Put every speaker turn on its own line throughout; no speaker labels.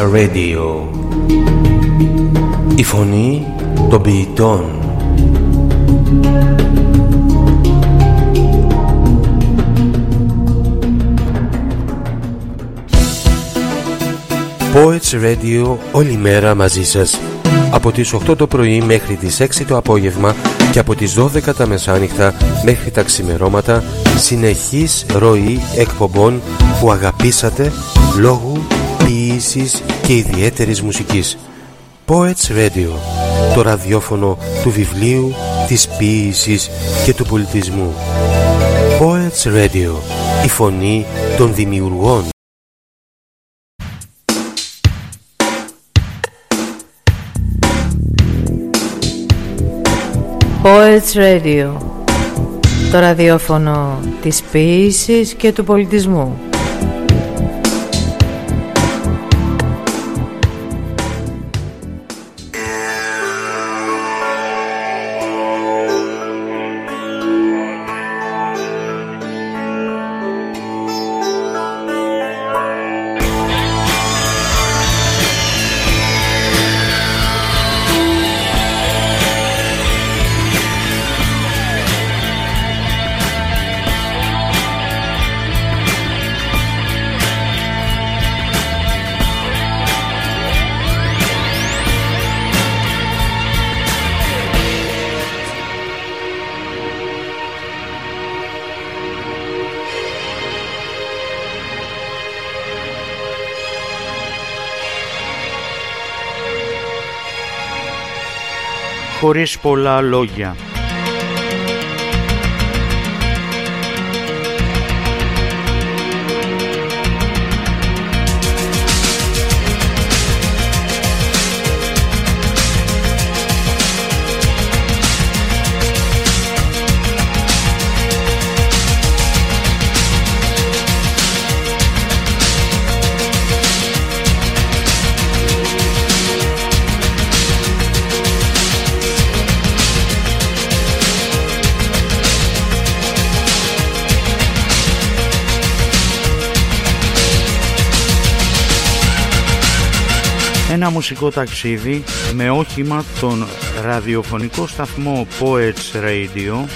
Poets Radio. Η φωνή των ποιητών. Poets Radio όλη μέρα μαζί σας. Από τις 8 το πρωί μέχρι τις 6 το απόγευμα και από τις 12 τα μεσάνυχτα μέχρι τα ξημερώματα συνεχής ροή εκπομπών που αγαπήσατε λόγου ποιήσης και ιδιαίτερης μουσικής. Poets Radio, το ραδιόφωνο του βιβλίου, της ποίησης και του πολιτισμού. Poets Radio, η φωνή των δημιουργών.
Poets Radio Το ραδιόφωνο της ποίησης και του πολιτισμού
χωρίς πολλά λόγια. Ένα μουσικό ταξίδι με όχημα τον ραδιοφωνικό σταθμό Poets Radio.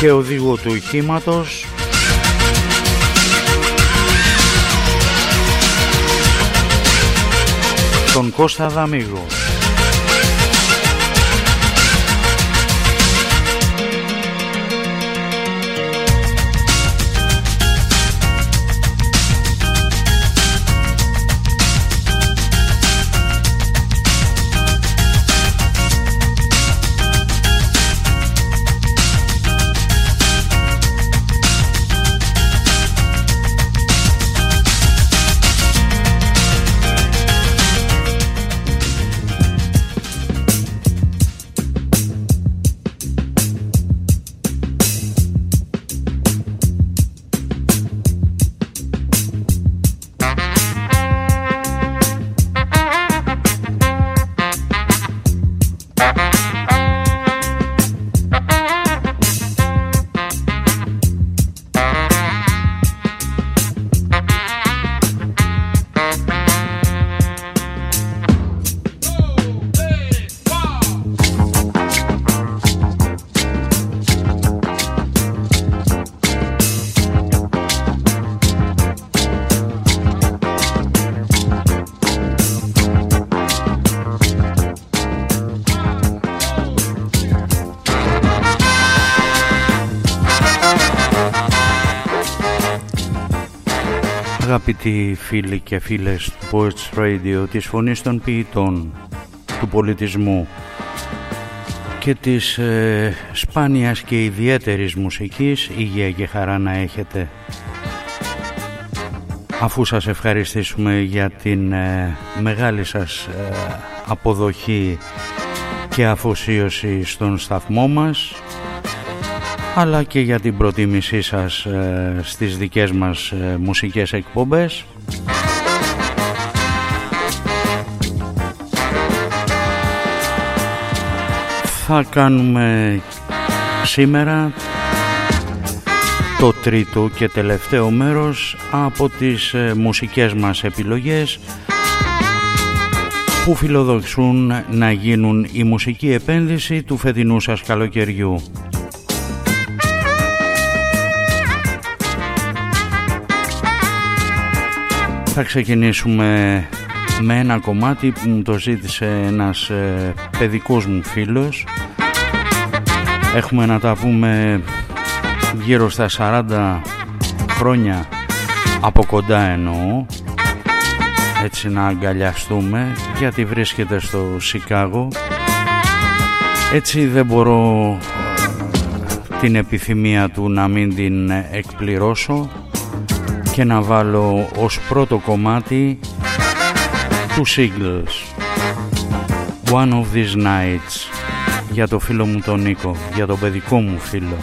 Και οδηγό του con Cosa de Amigos. Αγαπητοί φίλοι και φίλες του Poets Radio, της φωνής των ποιητών, του πολιτισμού και της ε, σπάνιας και ιδιαίτερης μουσικής, υγεία και χαρά να έχετε. Αφού σας ευχαριστήσουμε για την ε, μεγάλη σας ε, αποδοχή και αφοσίωση στον σταθμό μας, αλλά και για την προτίμησή σας στι στις δικές μας εκπομπέ. μουσικές εκπομπές.
Θα κάνουμε σήμερα το τρίτο και τελευταίο μέρος από τις μουσικέ μουσικές μας επιλογές που φιλοδοξούν να γίνουν η μουσική επένδυση του φετινού σας καλοκαιριού. Θα ξεκινήσουμε με ένα κομμάτι που μου το ζήτησε ένας ε, παιδικός μου φίλος. Έχουμε να τα πούμε γύρω στα 40 χρόνια από κοντά εννοώ. Έτσι να αγκαλιαστούμε γιατί βρίσκεται στο Σικάγο. Έτσι δεν μπορώ την επιθυμία του να μην την εκπληρώσω και να βάλω ως πρώτο κομμάτι τους singles One of these nights. Για το φίλο μου τον Νίκο, για τον παιδικό μου φίλο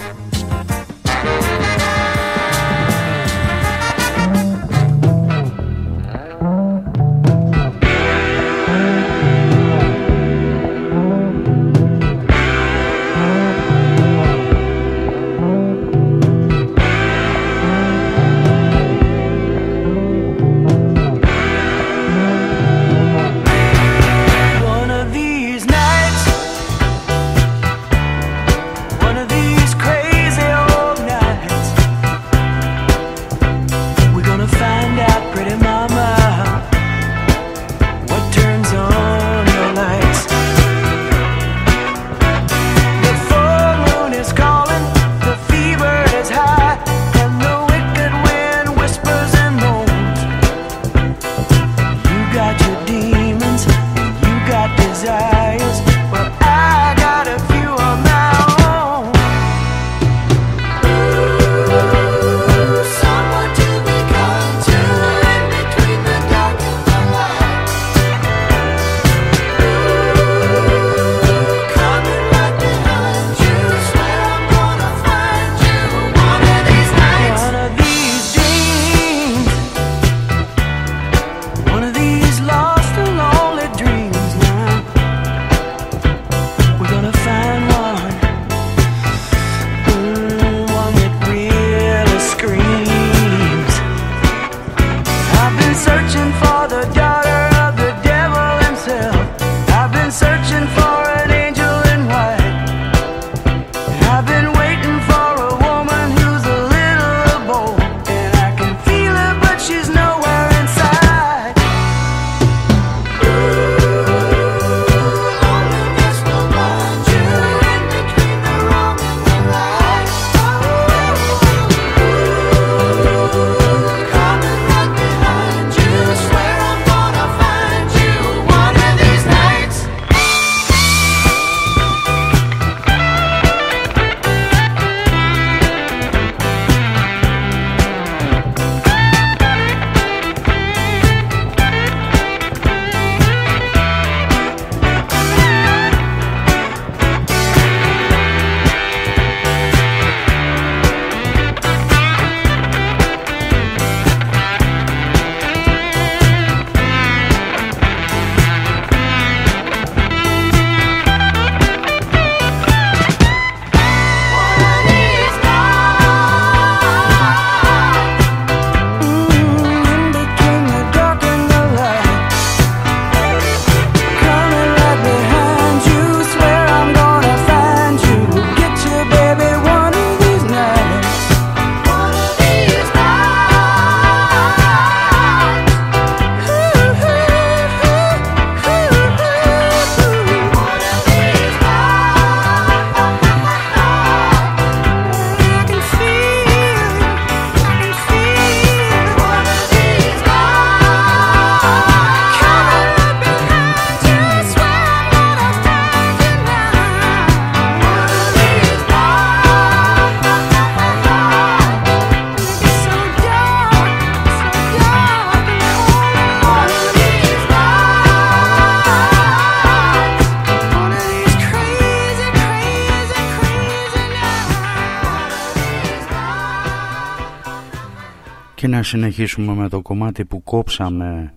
να συνεχίσουμε με το κομμάτι που κόψαμε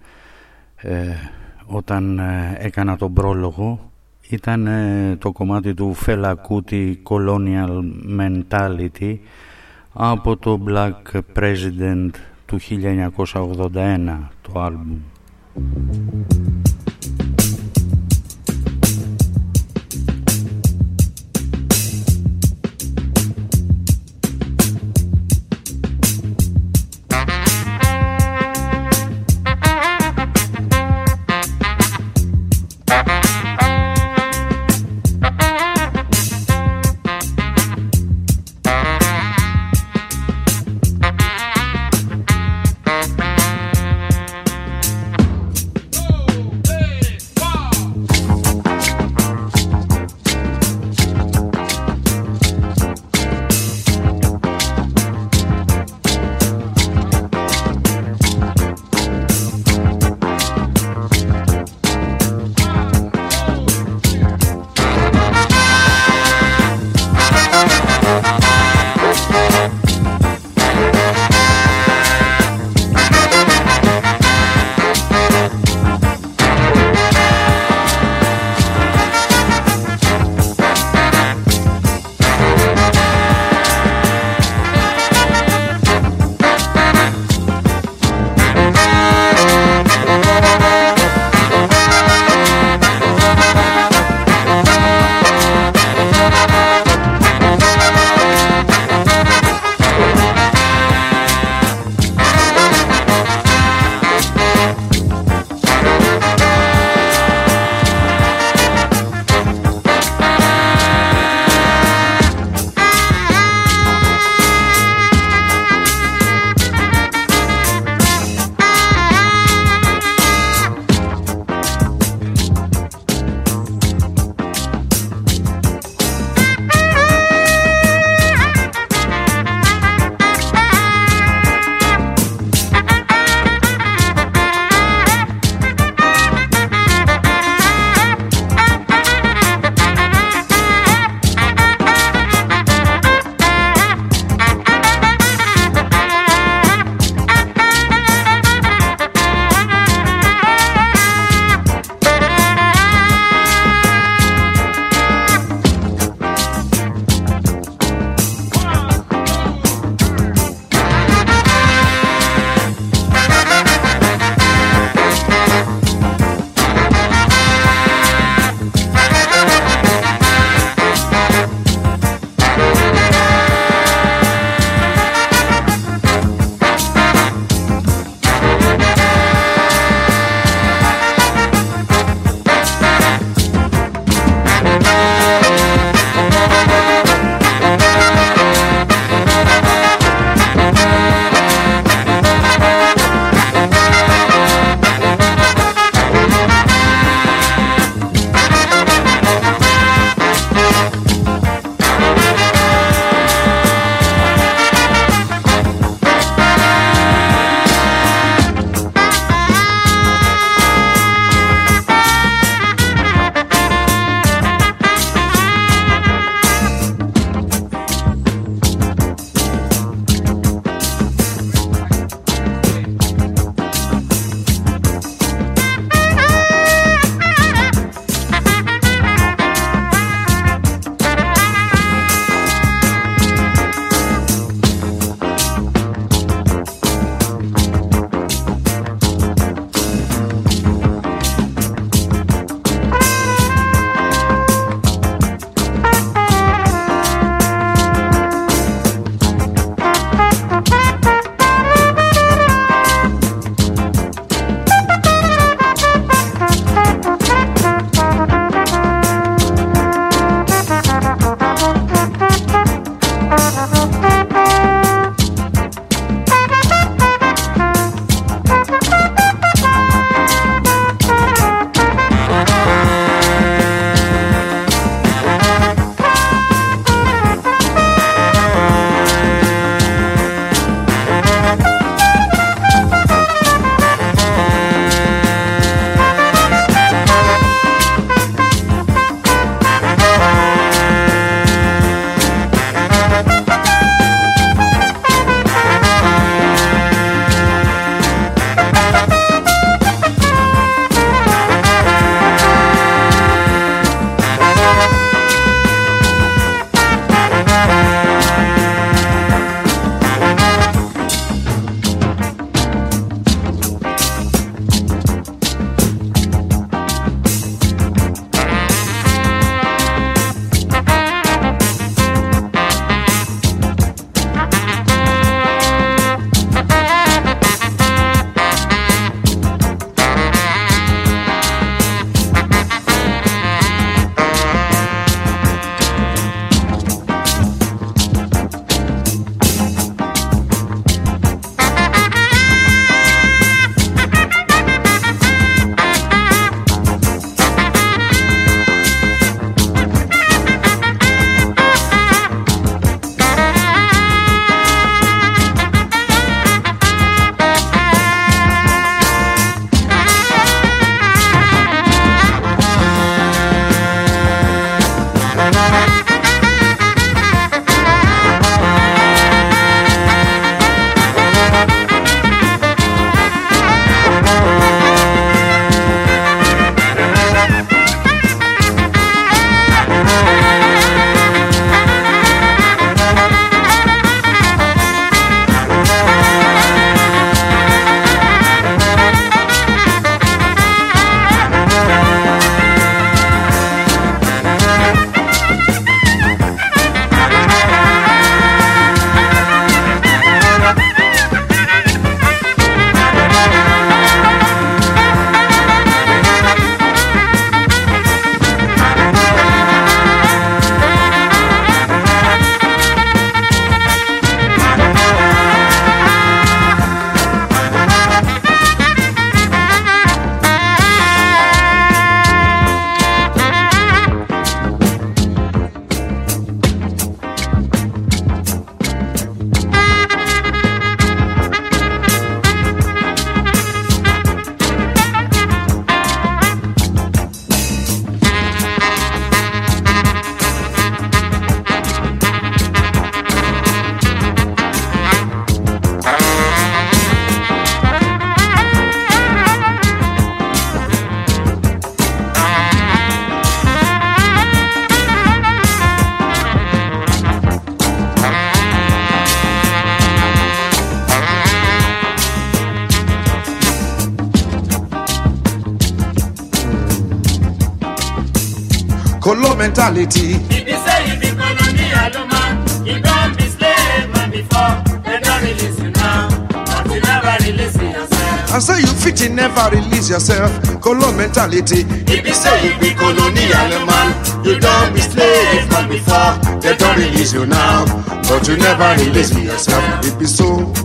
ε, όταν ε, έκανα τον πρόλογο
ήταν το κομμάτι του Fela Kuti Colonial Mentality από το Black President του 1981 το άλμπουμ.
Colo.
If you say you be colonial man, you don't be slave man before. They don't release you now, but you never release yourself.
I say you fit in never release yourself. Colo mentality.
If you say you be colonial man, you don't be slave man before.
They don't release you now, but you never release yourself. It be so.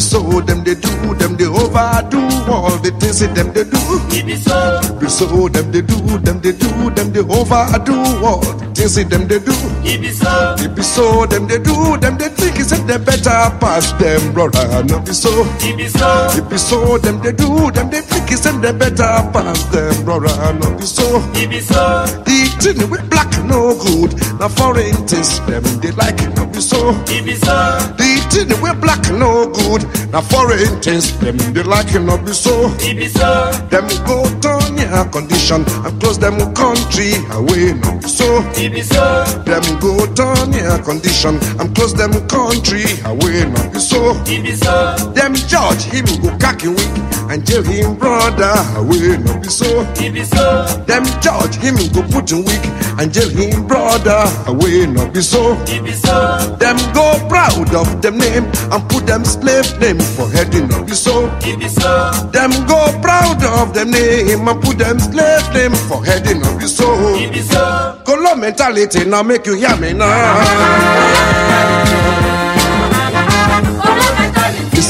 It be so. Them they do. Them they overdo all the things that them they do.
If you so,
It be so. Them they do. Them they do. Them they overdo all the things that them they do.
if you so,
It be so. Them they do. Them they think is that they better pass them, brother. No be so.
if you so,
It be so. Them they do. Them they think is that they better pass them, brother. No be so.
you so,
The thing with black no good. Now foreign things them they like it no be so.
you so,
The thing with black no good. Now foreign things them they like it no be so.
if you so,
Them go turn your condition and close them country away no be so.
if you so,
Them go turn your condition and close them country away no be so.
if you so,
Them judge him go cocky weak and jail him brother away no be so.
if you so,
Them judge him go put him weak and jail him brother away no be so.
you so,
Them go proud of them name and put them slave name for head in no be so.
you so,
Them go proud of them name and put them slave name for head in no be so.
you so,
Color mentality now make you hear me now.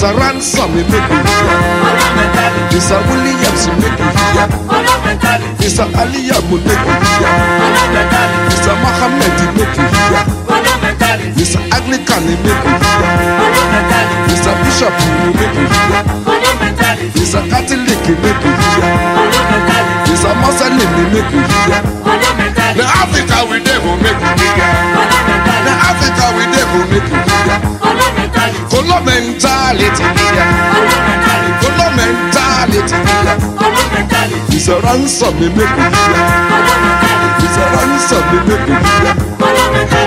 This a ransom, he make me fear. This a Williams, make me fear. This a make me fear. This a Mohammed, make me fear. This Anglican, make me fear. This a Bishop, make me fear. This a Catholic, make me fear. This a Muslim, make me fear. Now Africa, we dey go make me fear. Now Africa, we dey go make me fear. Kolo mentality. Kolo mentality. It's a ransom we make it here. It's a ransom we make it here.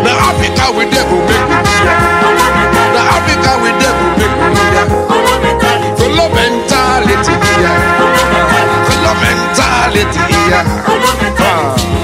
Now Africa we dey go make it here. Now Africa we devil go make it here. Kolo mentality. Kolo mentality. Kolo mentality.
Ah.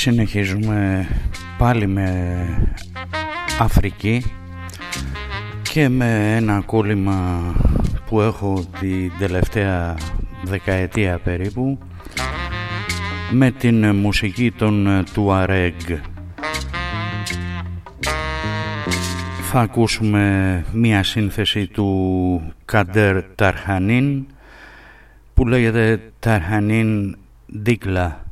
Συνεχίζουμε πάλι με Αφρική και με ένα κόλλημα που έχω την τελευταία δεκαετία περίπου με την μουσική των Tuareg. Θα ακούσουμε μία σύνθεση του Καντέρ Ταρχανίν που λέγεται Ταρχανίν Δίκλα.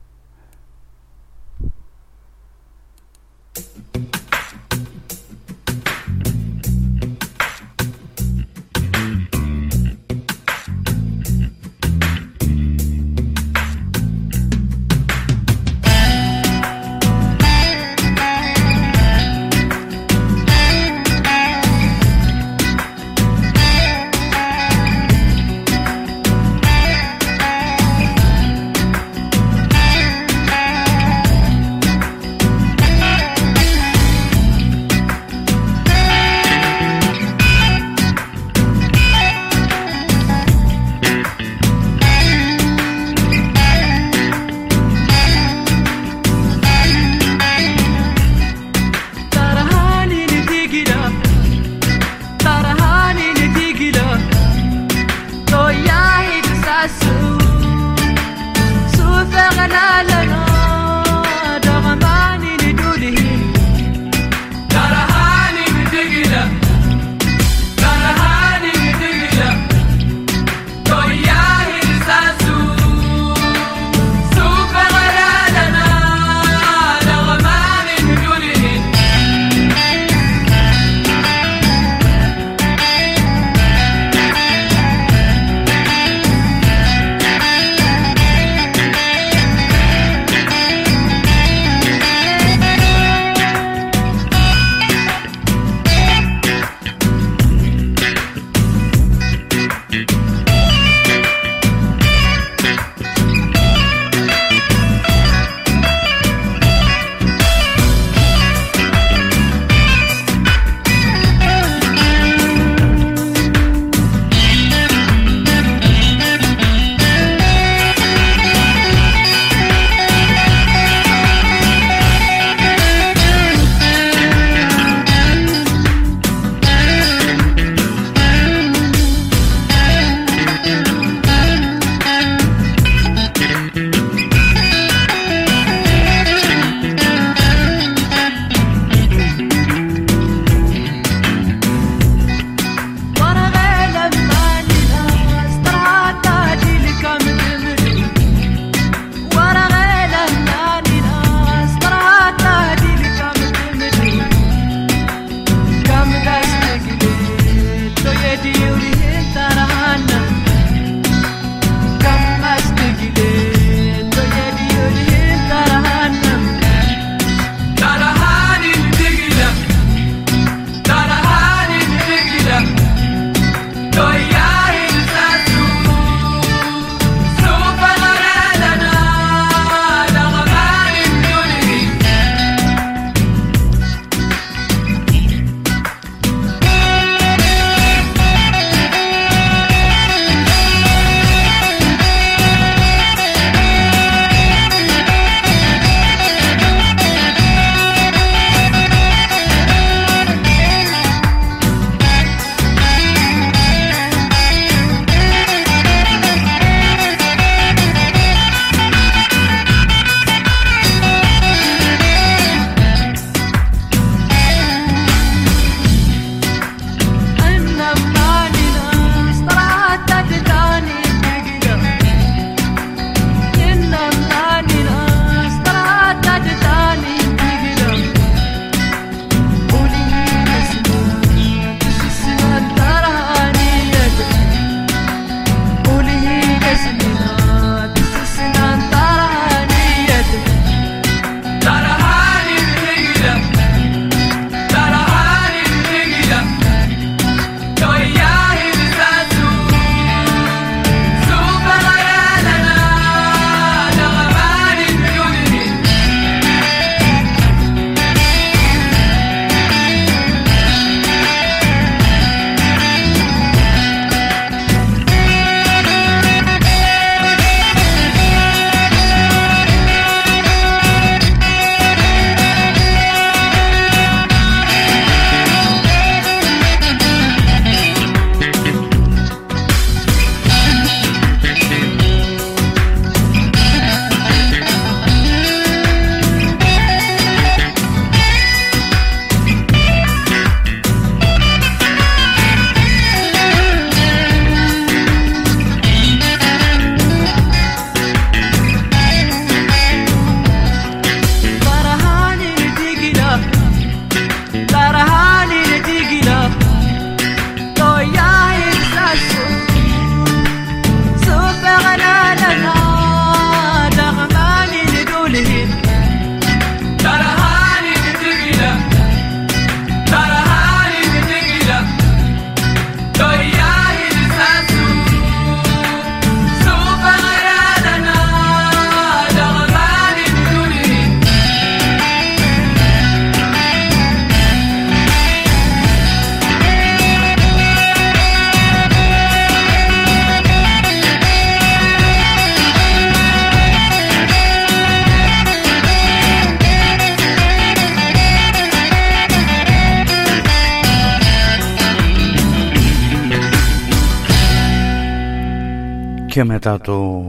Μετά το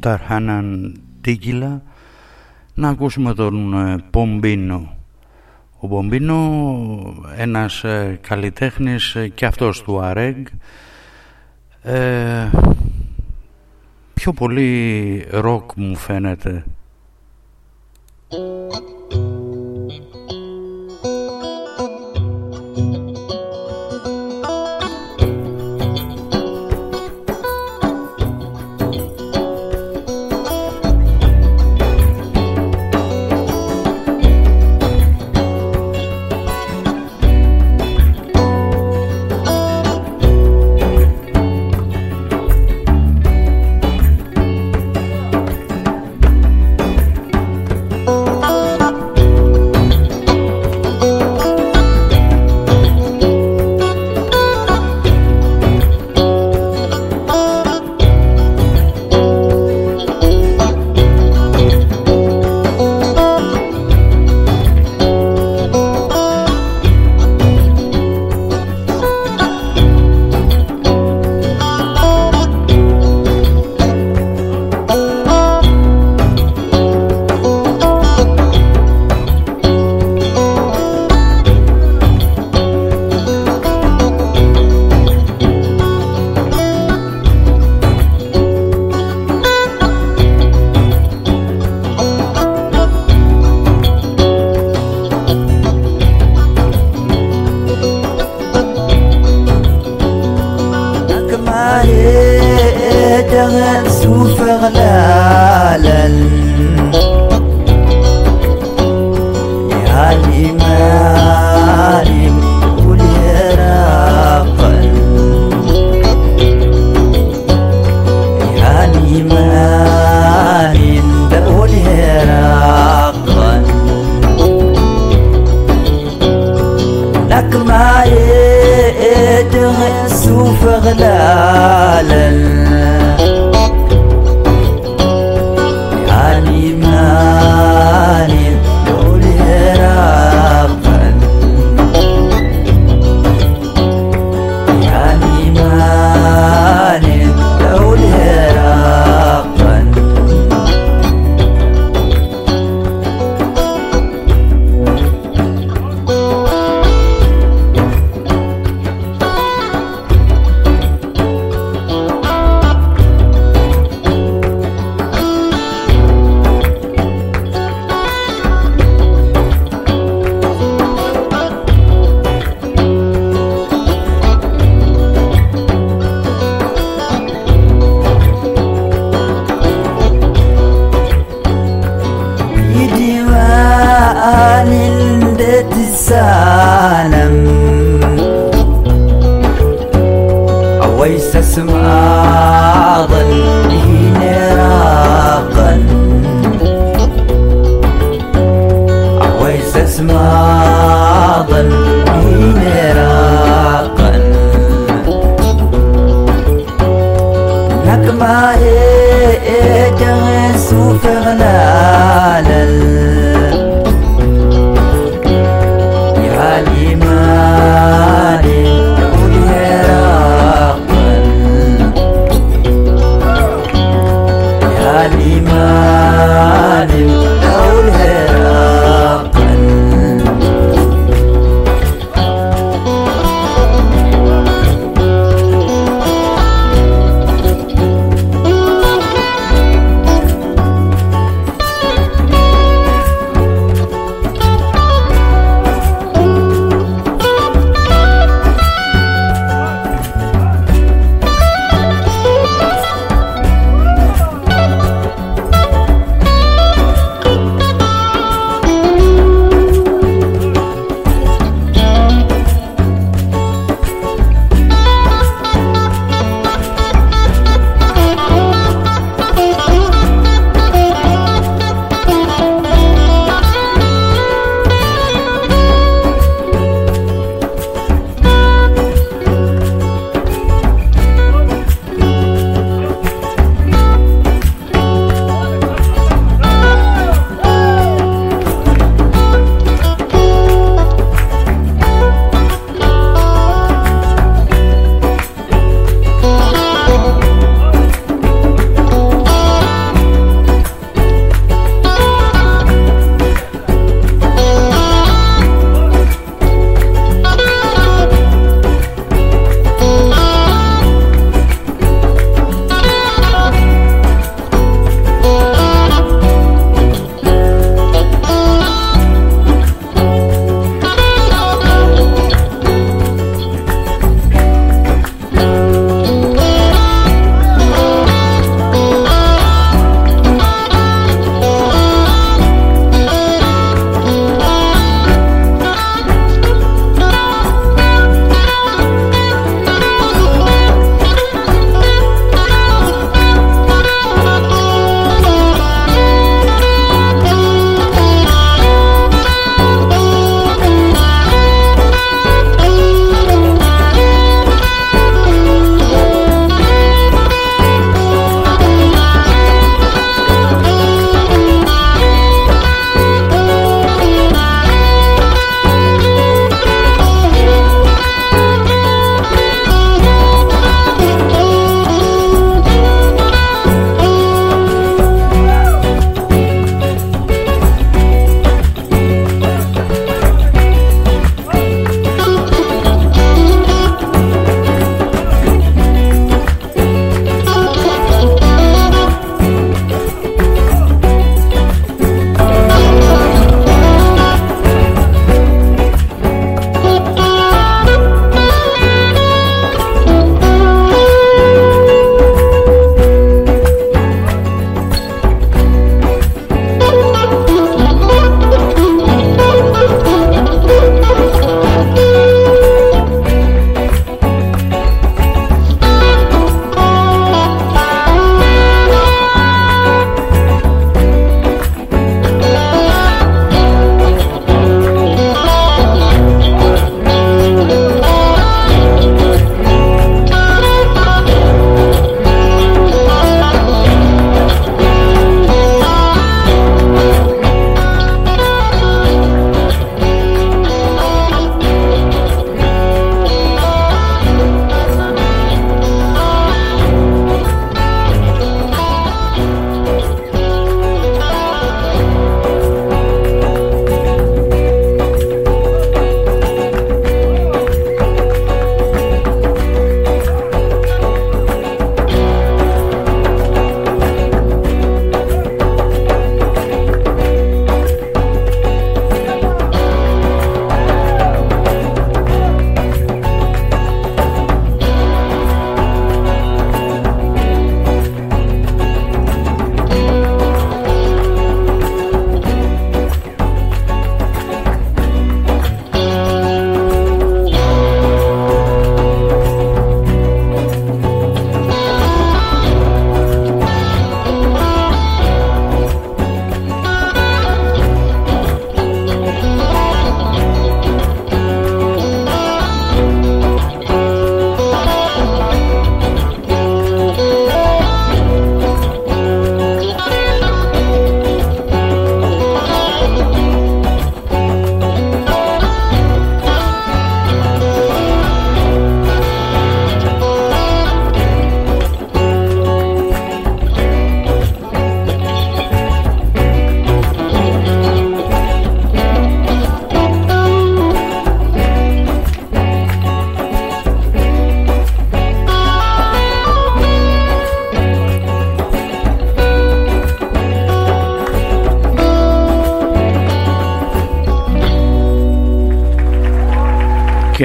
Ταρχάναν Τίκυλα να ακούσουμε τον ε, Πομπίνο. Ο Πομπίνο ένας ε, καλλιτέχνης ε, και αυτός του Αρέγ πιο πολύ ροκ μου φαίνεται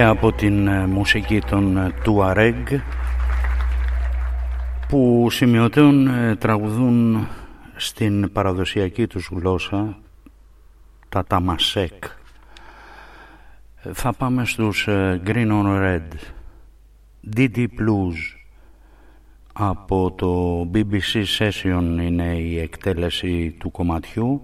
και από την ε, μουσική των Tuareg που σημειωτέων τραγουδούν στην παραδοσιακή τους γλώσσα τα ταμασέκ θα πάμε στους Green on Red. DD Blues. Από το BBC Session είναι η εκτέλεση του κομματιού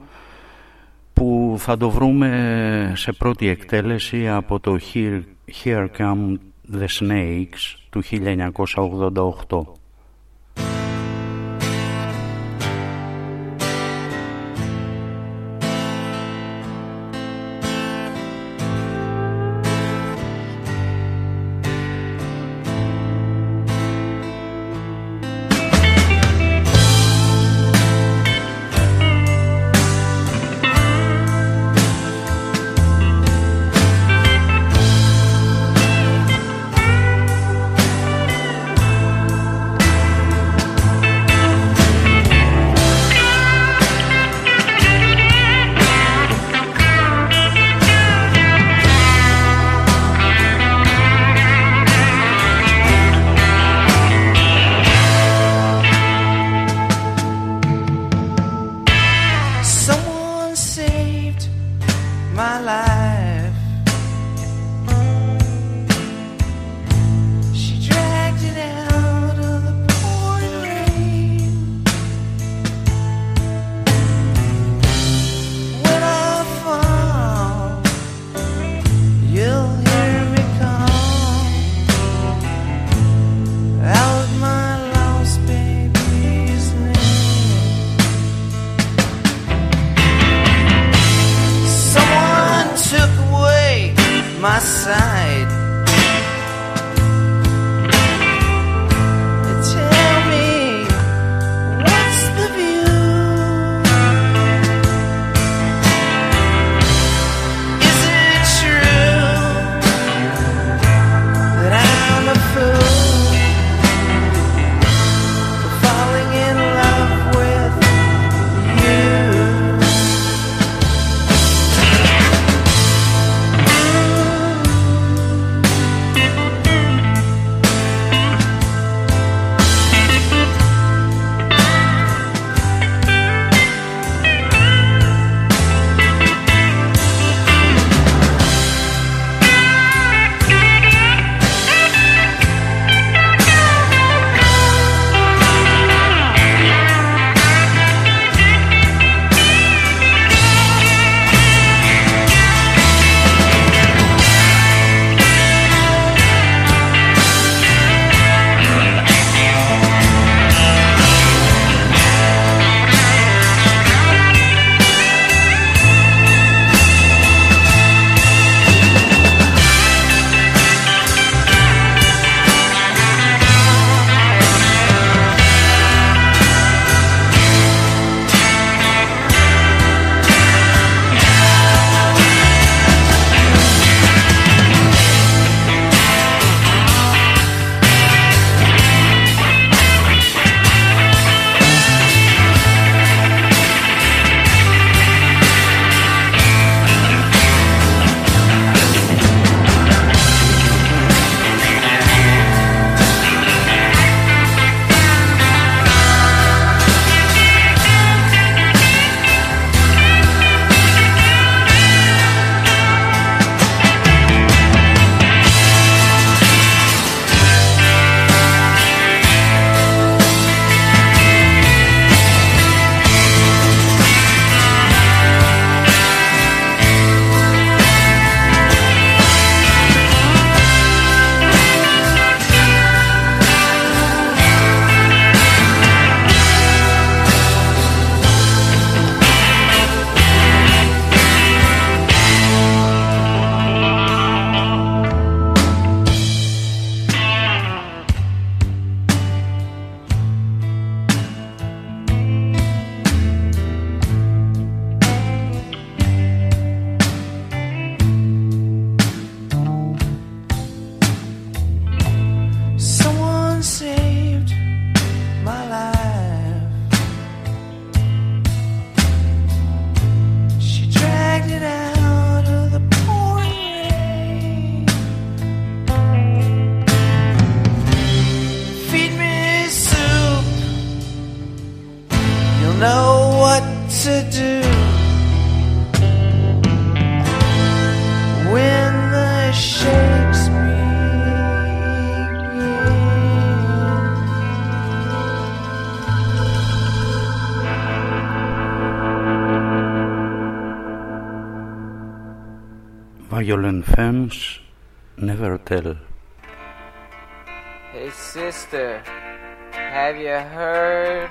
που θα το βρούμε σε πρώτη εκτέλεση από το Here, Here Come the Snakes του 1988. Violent Femmes Never Tell.
Hey sister, have you heard?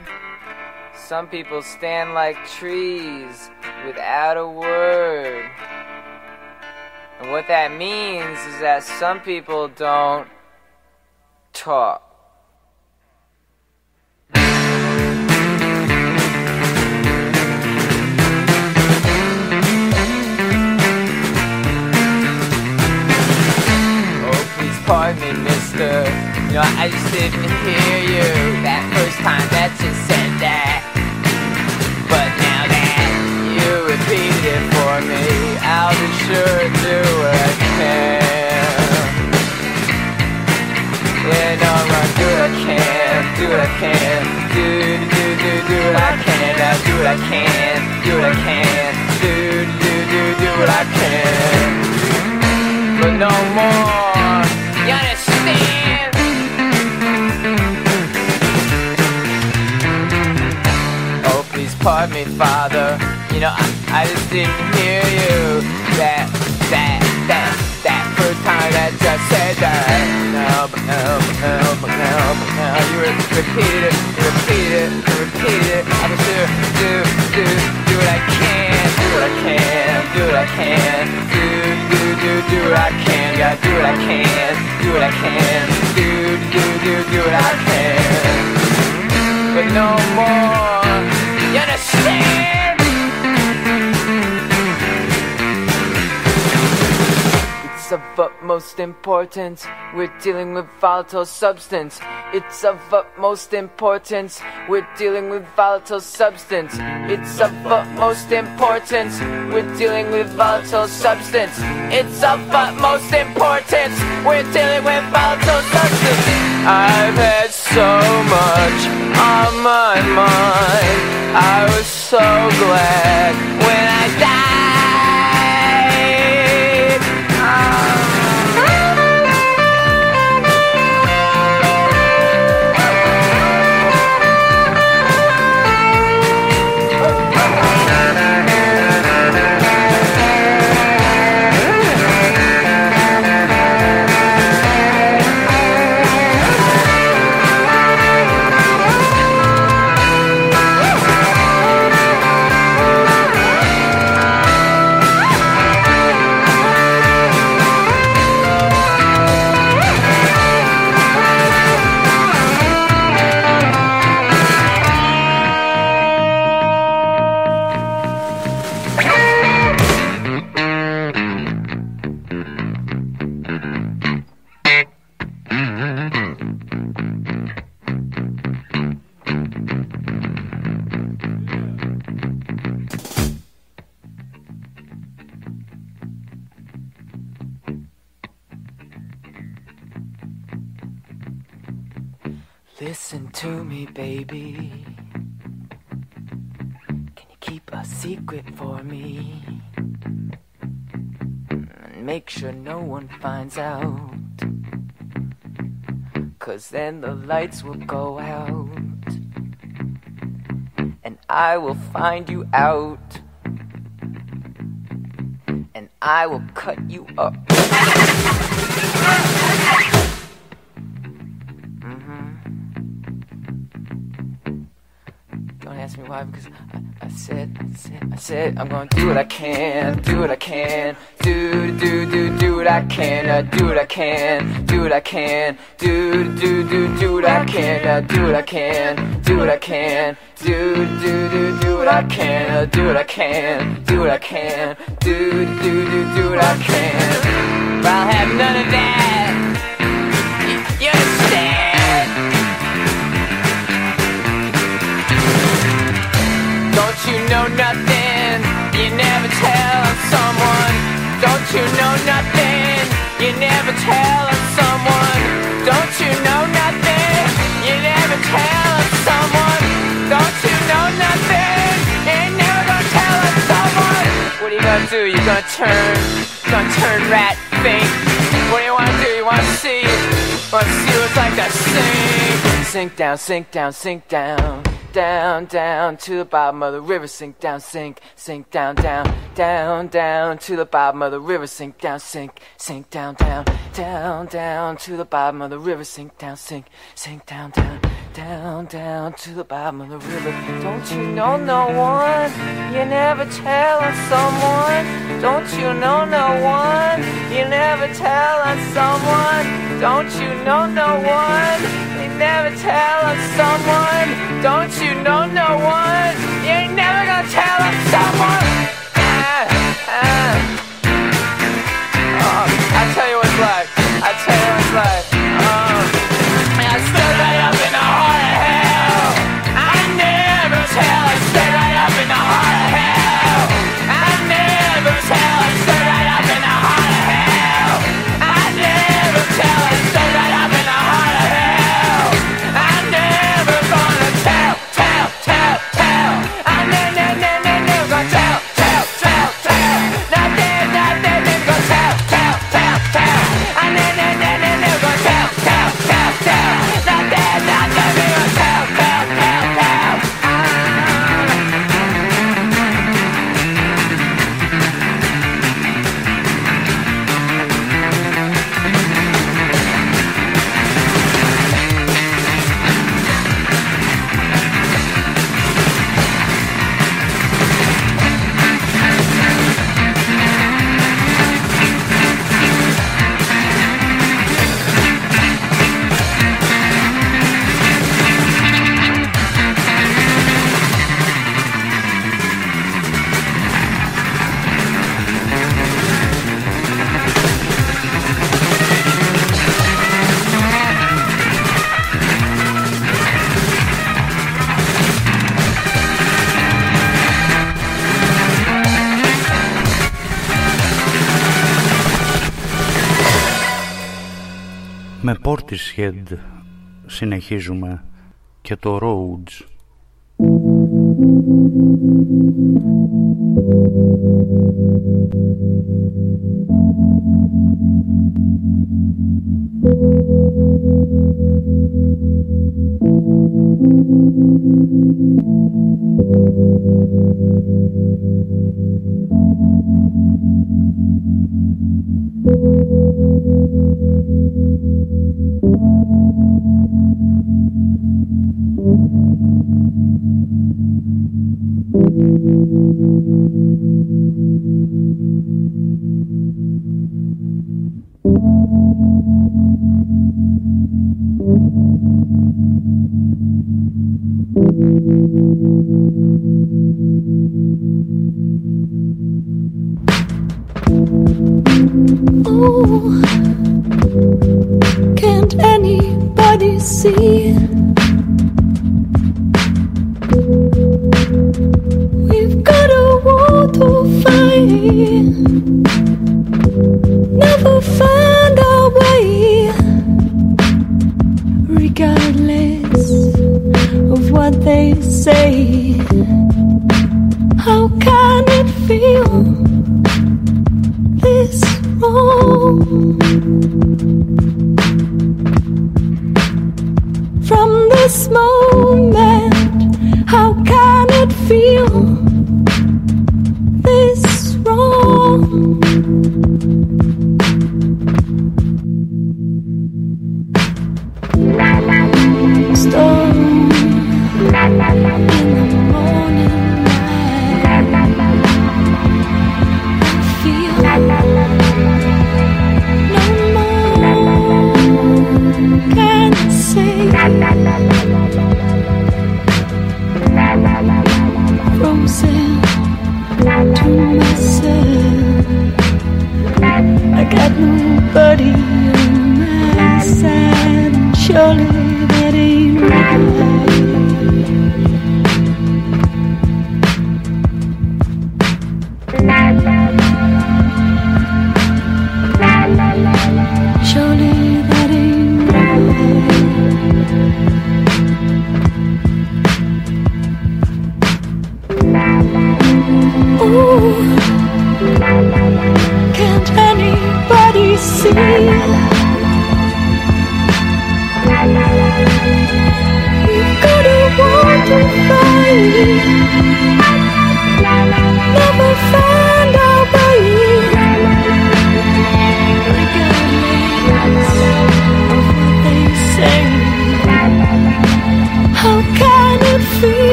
Some people stand like trees without a word. And what that means is that some people don't talk. Pardon me, mister. You know, I just didn't hear you that first time that you said that. But now that you repeated it for me, I'll be sure to do what I can. Yeah, no, gonna do what I can, do what I can, do, do, do, do what I can, I do what I can, do what I can, do, do, do, do what I can. But no more, understand? Oh, please pardon me, Father. You know, I, I just didn't hear you. That, that, that, that first time that just said that. No, but no, but no. You re- repeated it, you repeated it, you repeated it. I'm sure do, do, do what I can, do what I can, do what I can, do, do, do, do what I can. Gotta do what I can, do what I can, do, do, do, do what I can. But no more. You understand? It's of utmost importance. We're dealing with volatile substance. It's of utmost importance. We're dealing with volatile substance. It's of utmost importance. We're dealing with volatile substance. It's of utmost importance. We're dealing with volatile substance. I've had so much on my mind. I was so glad when I died. Finds out. Cause then the lights will go out. And I will find you out. And I will cut you up. Ask me why, because I, I said, I said, I said, I'm gonna do what I can, do what I can, do, do, do, do what I can, uh, do what I can, do what I can, do, do, do, do what I can, uh, do what I can, do what I can, do, do, do, do what I can, uh, do what I can, do what I can, do, do, do, do what I can. But I'll have none of that. You know nothing? You never tell someone. Don't you know nothing? You never tell someone. Don't you know nothing? You never tell someone. Don't you know nothing? You never gonna tell someone. What are you gonna do? You gonna turn? Gonna turn rat faint? What do you wanna do? You wanna see? Wanna see it's like to sink? Sink down, sink down, sink down. down, down to the bottom of the river, sink down, sink, sink down, down, down, down to the bottom of the river, sink down, sink, sink down, down, down, down to the bottom of the river, sink down, sink, sink down, down, down, down to the bottom of the river. Don't you know no one? You never tell on someone. Don't you know no one? You never tell on someone. Don't you know no one? You never tell on someone. Don't you know no one? You ain't never gonna tell on someone. Ah, ah. Oh, I tell you what's like. I tell you what's like.
Με Portishead συνεχίζουμε και το Rhodes.
Oh,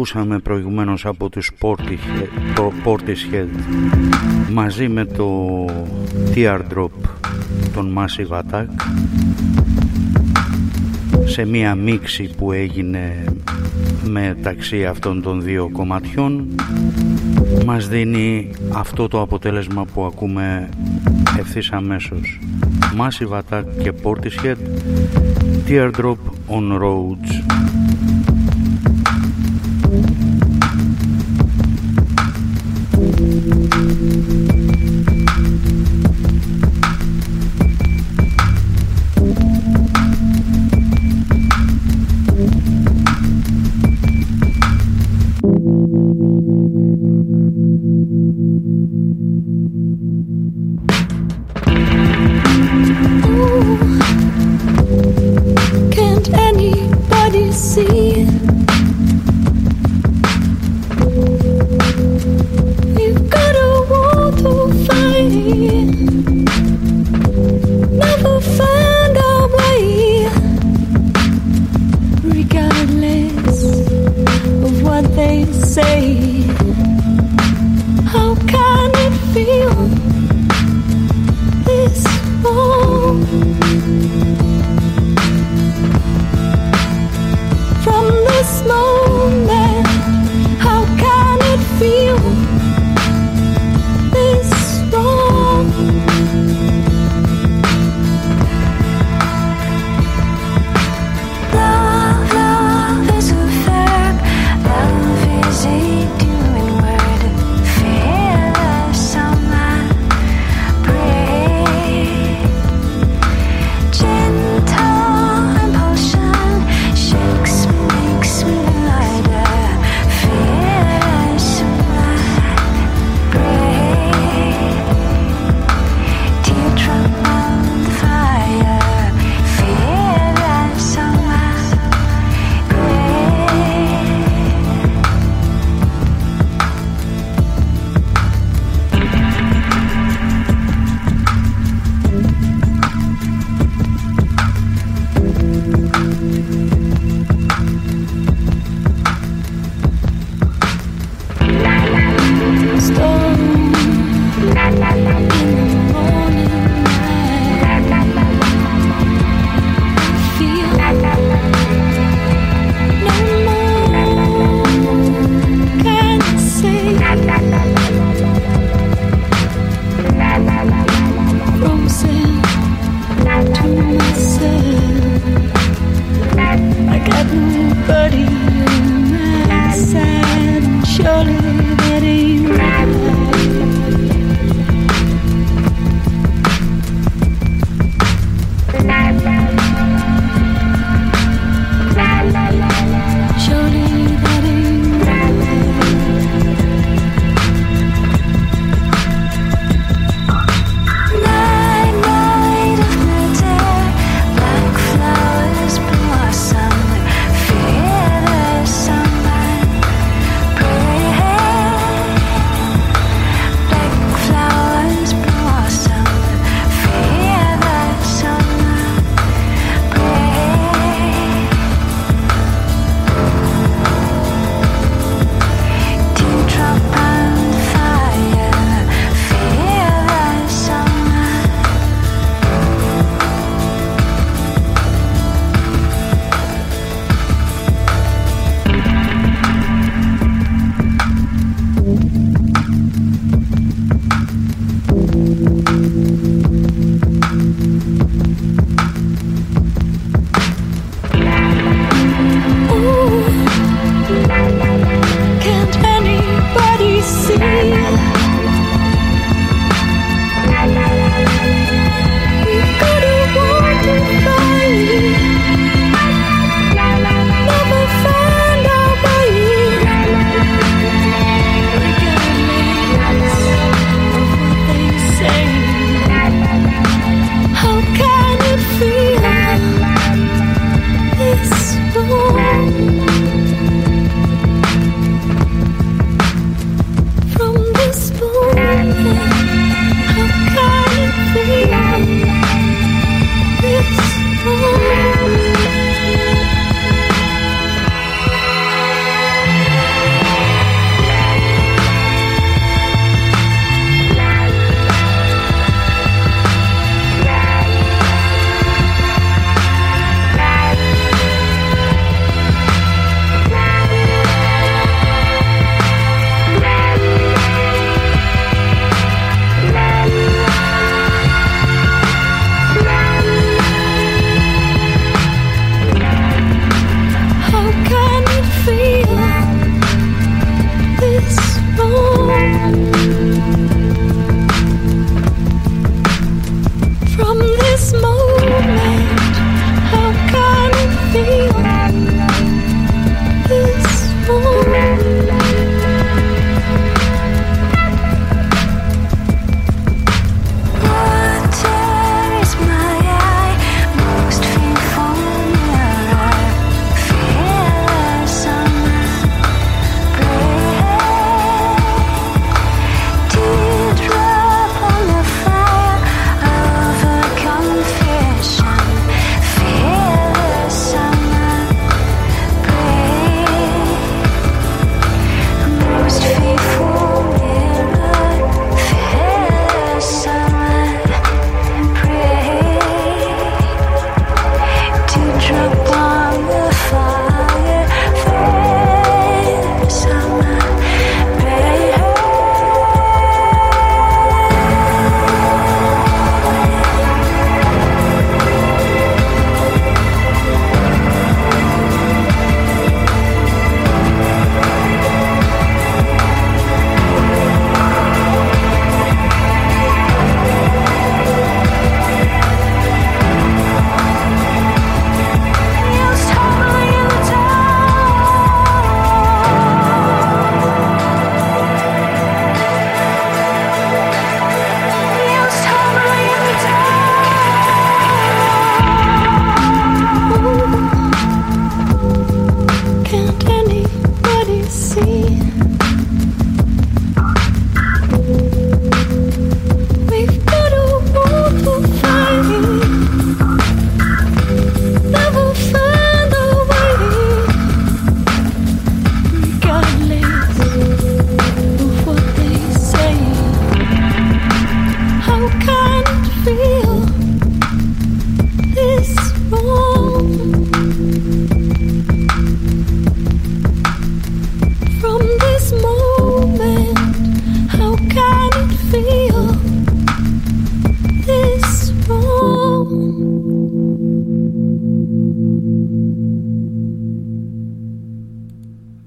ακούσαμε προηγουμένως από τους Portishead μαζί με το Teardrop των Massive Attack σε μία μίξη που έγινε μεταξύ αυτών των δύο κομματιών μας δίνει αυτό το αποτέλεσμα που ακούμε ευθύς αμέσως. Massive Attack και Portishead Teardrop on Roads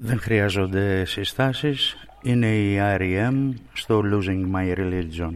Δεν χρειάζονται συστάσεις. Είναι η R.E.M. στο Losing My Religion.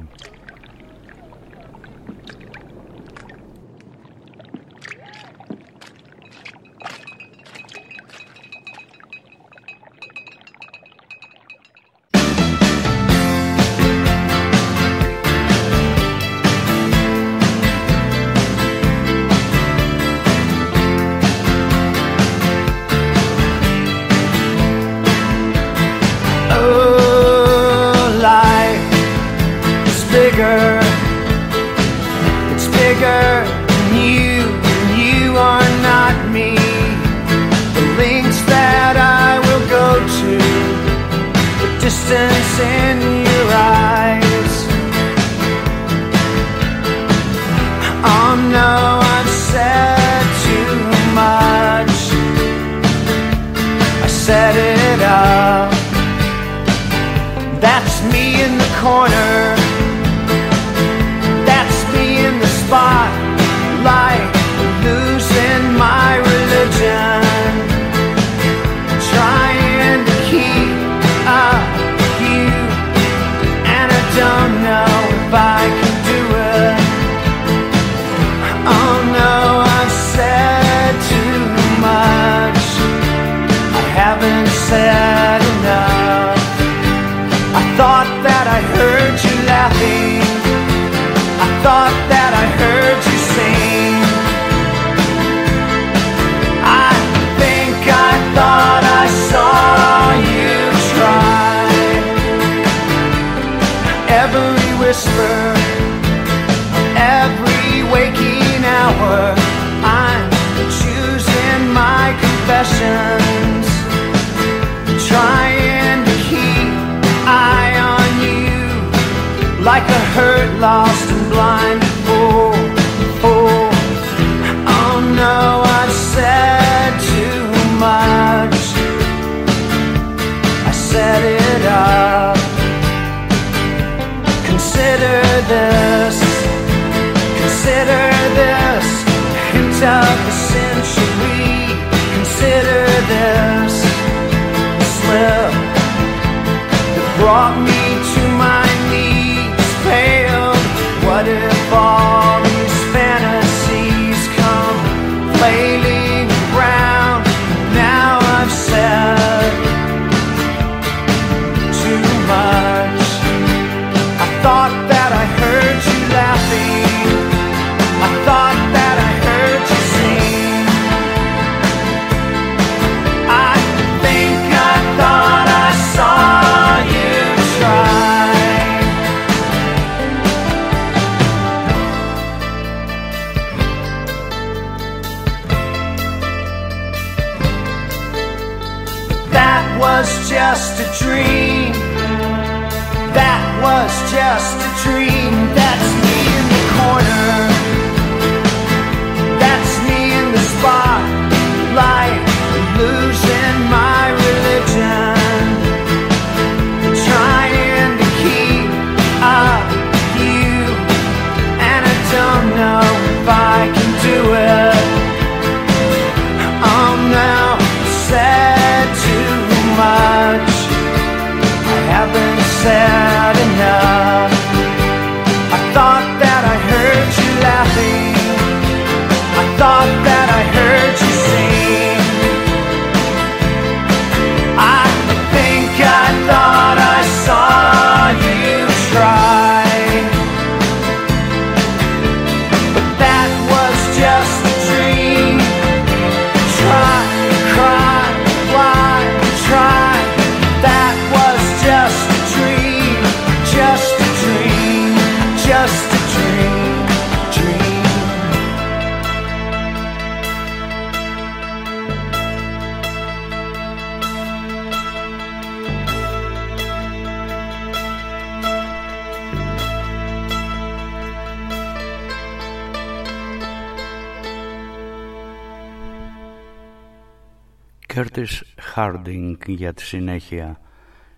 Harding για τη συνέχεια.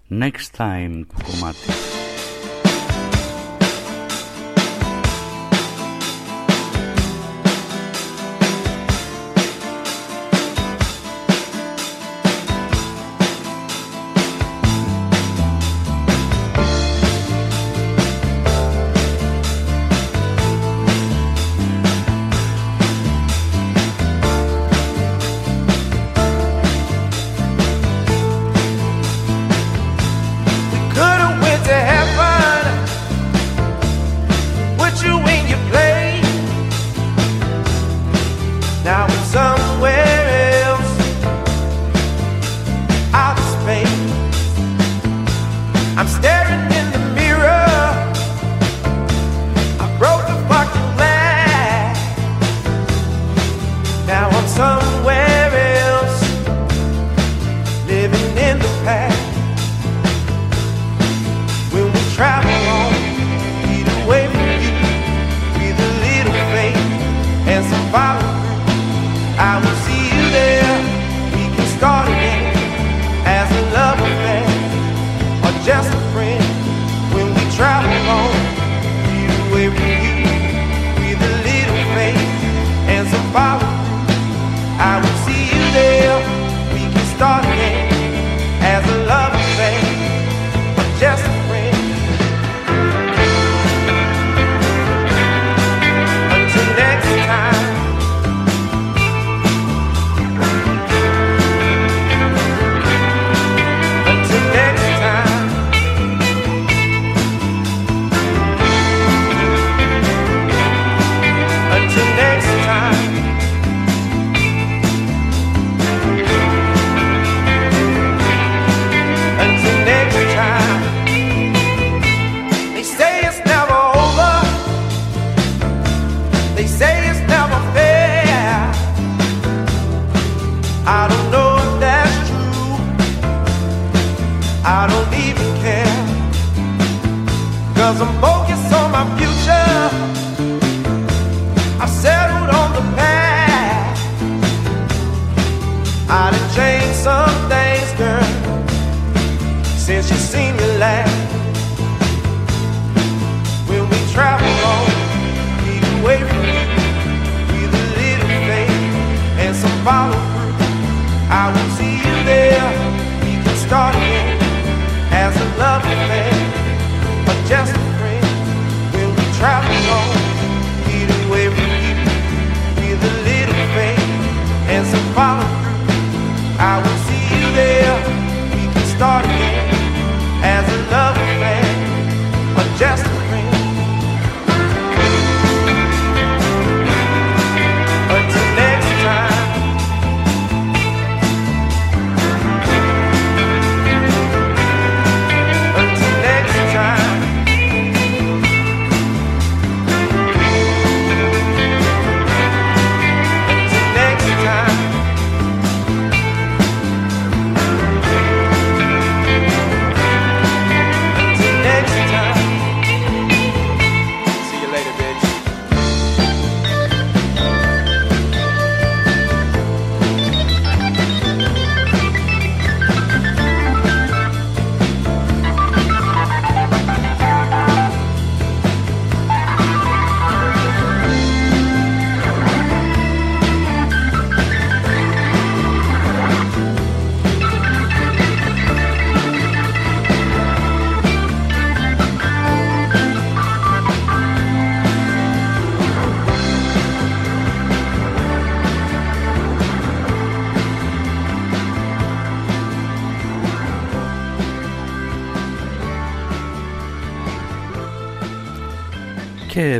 Next time το κομμάτι.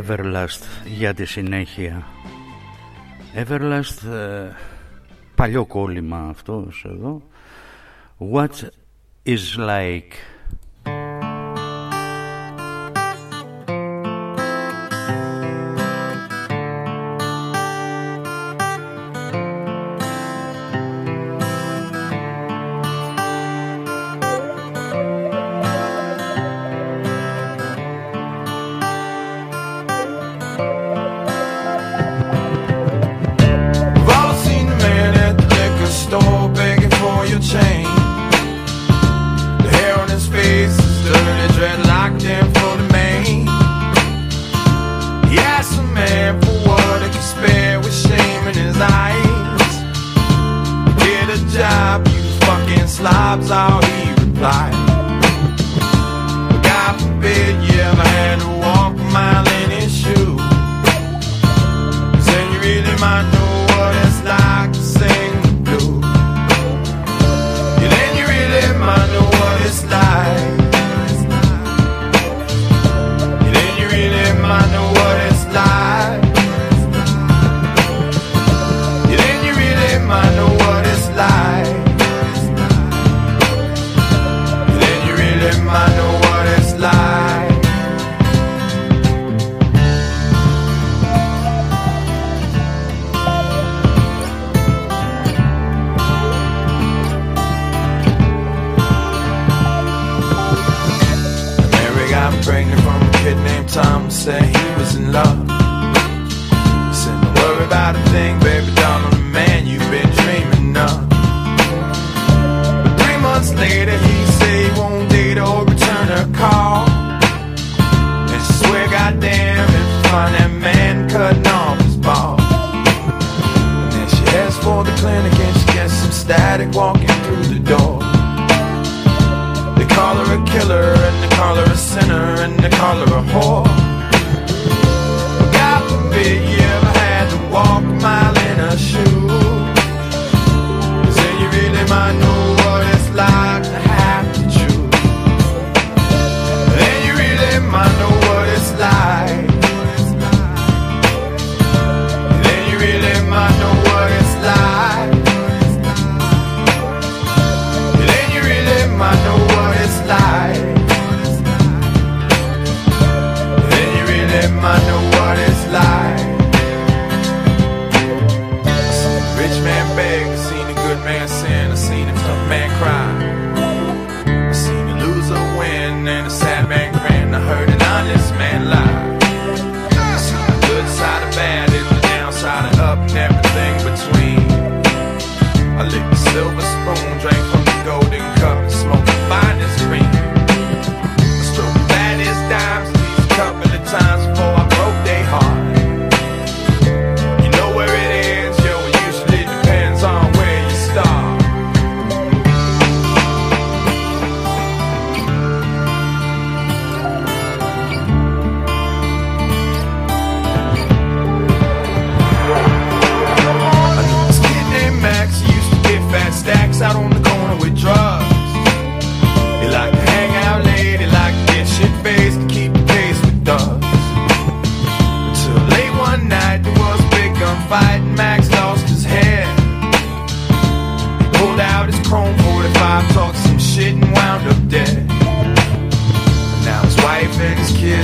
Everlast για τη συνέχεια. Everlast, ε, παλιό κόλλημα αυτός εδώ. What is like...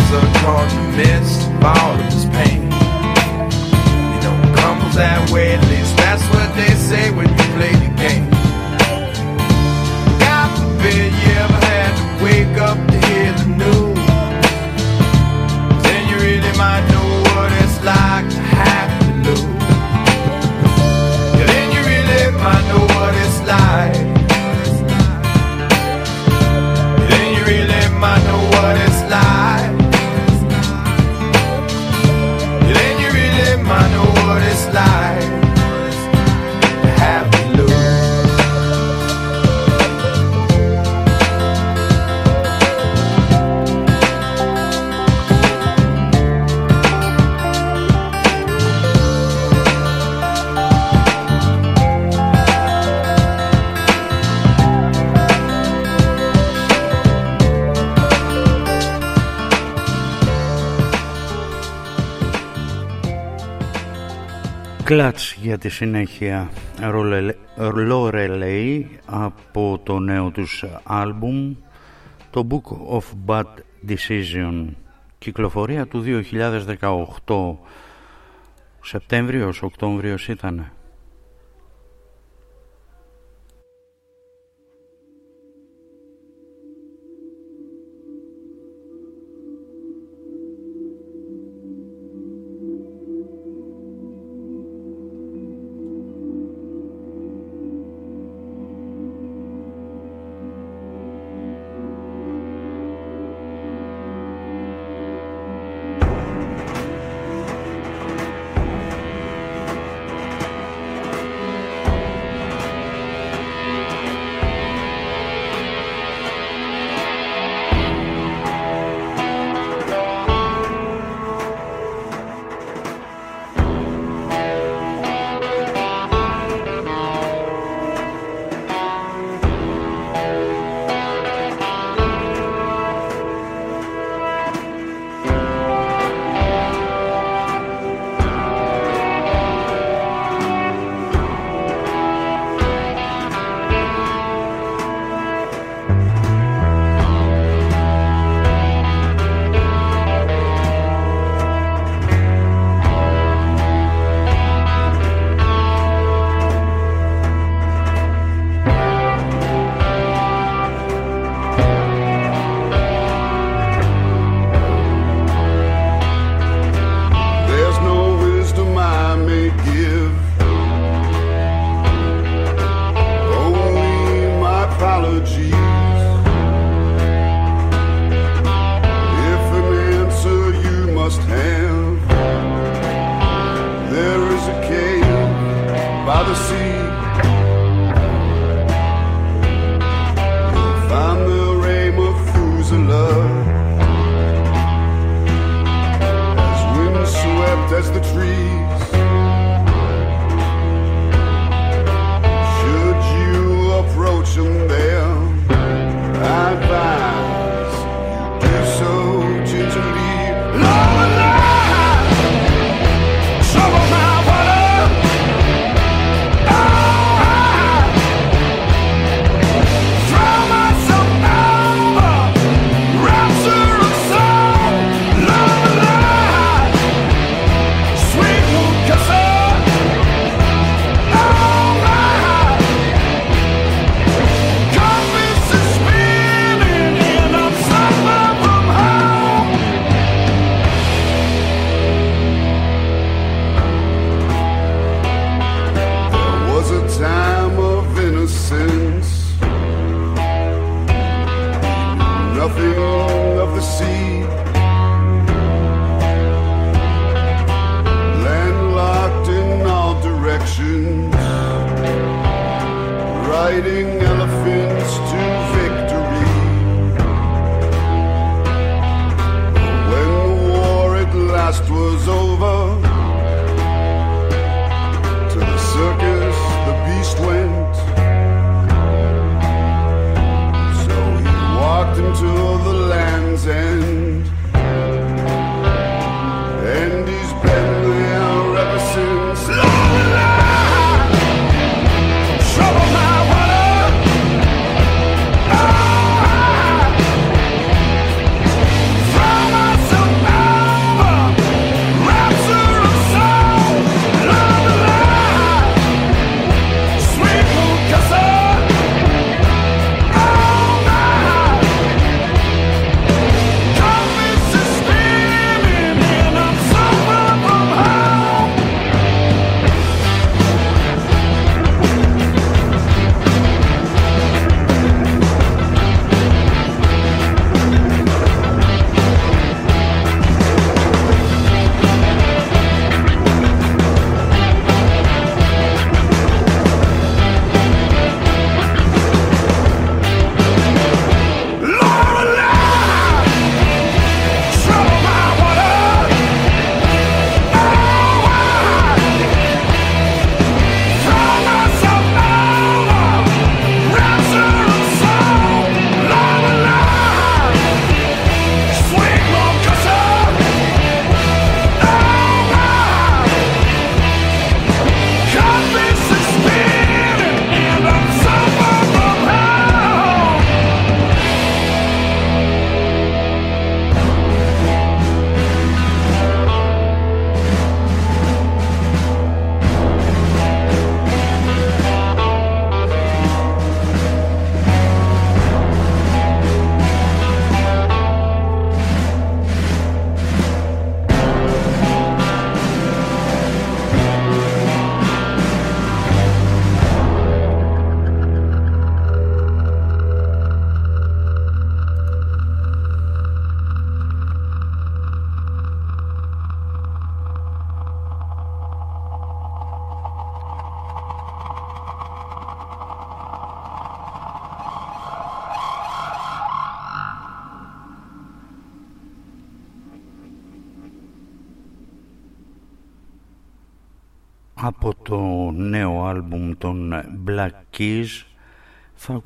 is a charge missed by all of this pain. You know it crumbles that way, at least that's what they say
Κλάτς για τη συνέχεια. Λόρελεϊ από το νέο τους άλμπουμ το Book of Bad Decision. Κυκλοφορία του 2018 Σεπτέμβριος, Οκτώβριος ήτανε.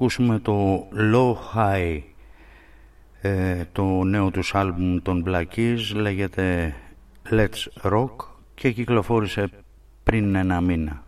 Ακούσουμε το Low High ε, το νέο τους άλμπουμ των Black Keys λέγεται Let's Rock και κυκλοφόρησε πριν ένα μήνα.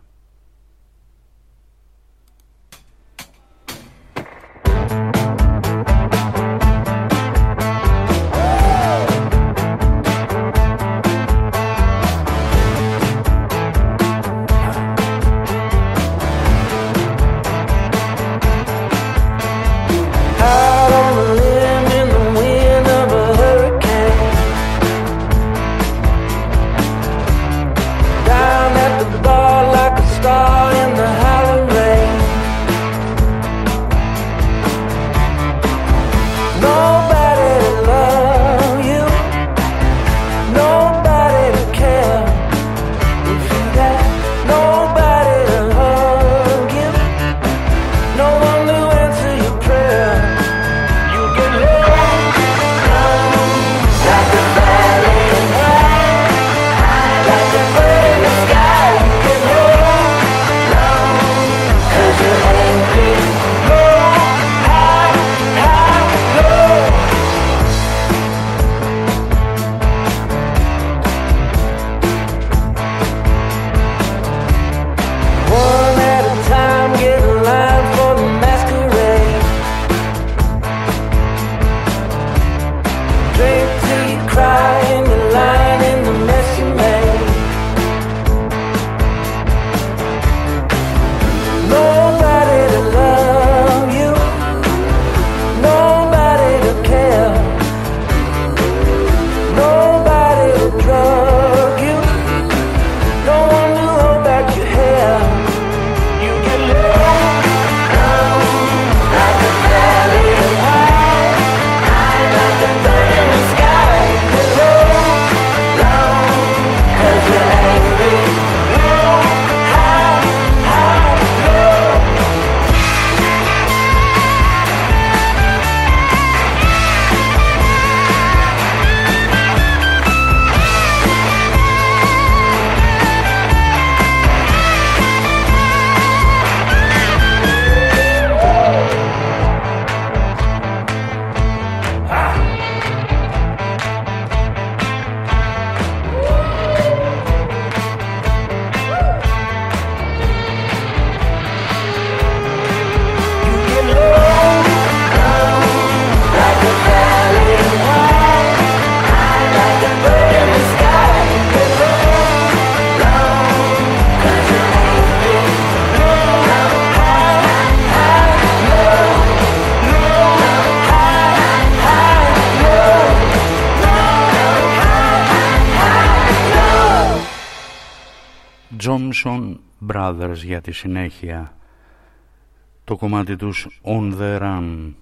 Brothers για τη συνέχεια. Το κομμάτι τους On The Run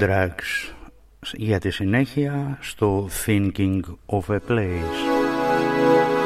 Drugs για τη συνέχεια στο Thinking of a Place.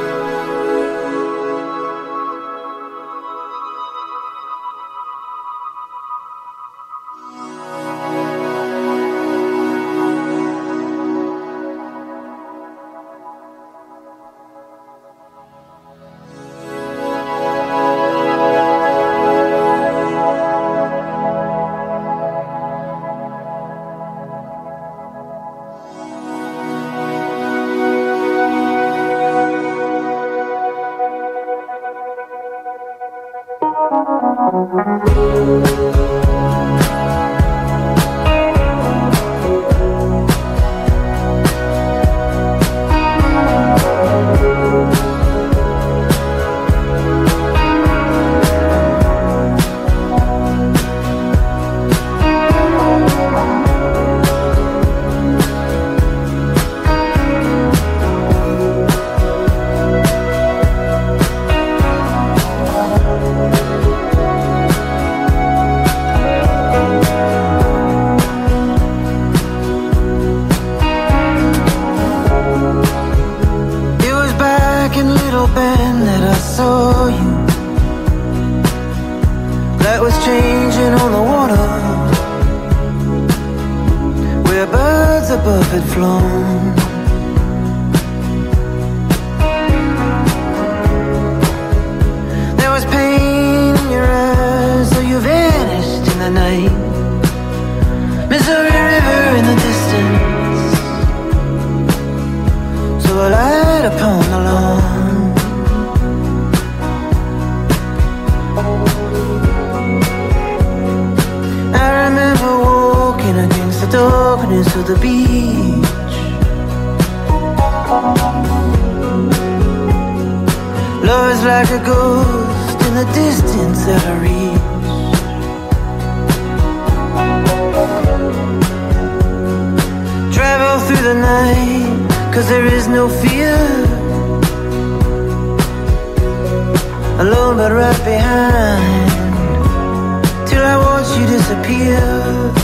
darkness of the beach. Love is like a ghost in the distance that I reach. Travel through the night, cause there is no fear. Alone but right behind, till I watch you disappear.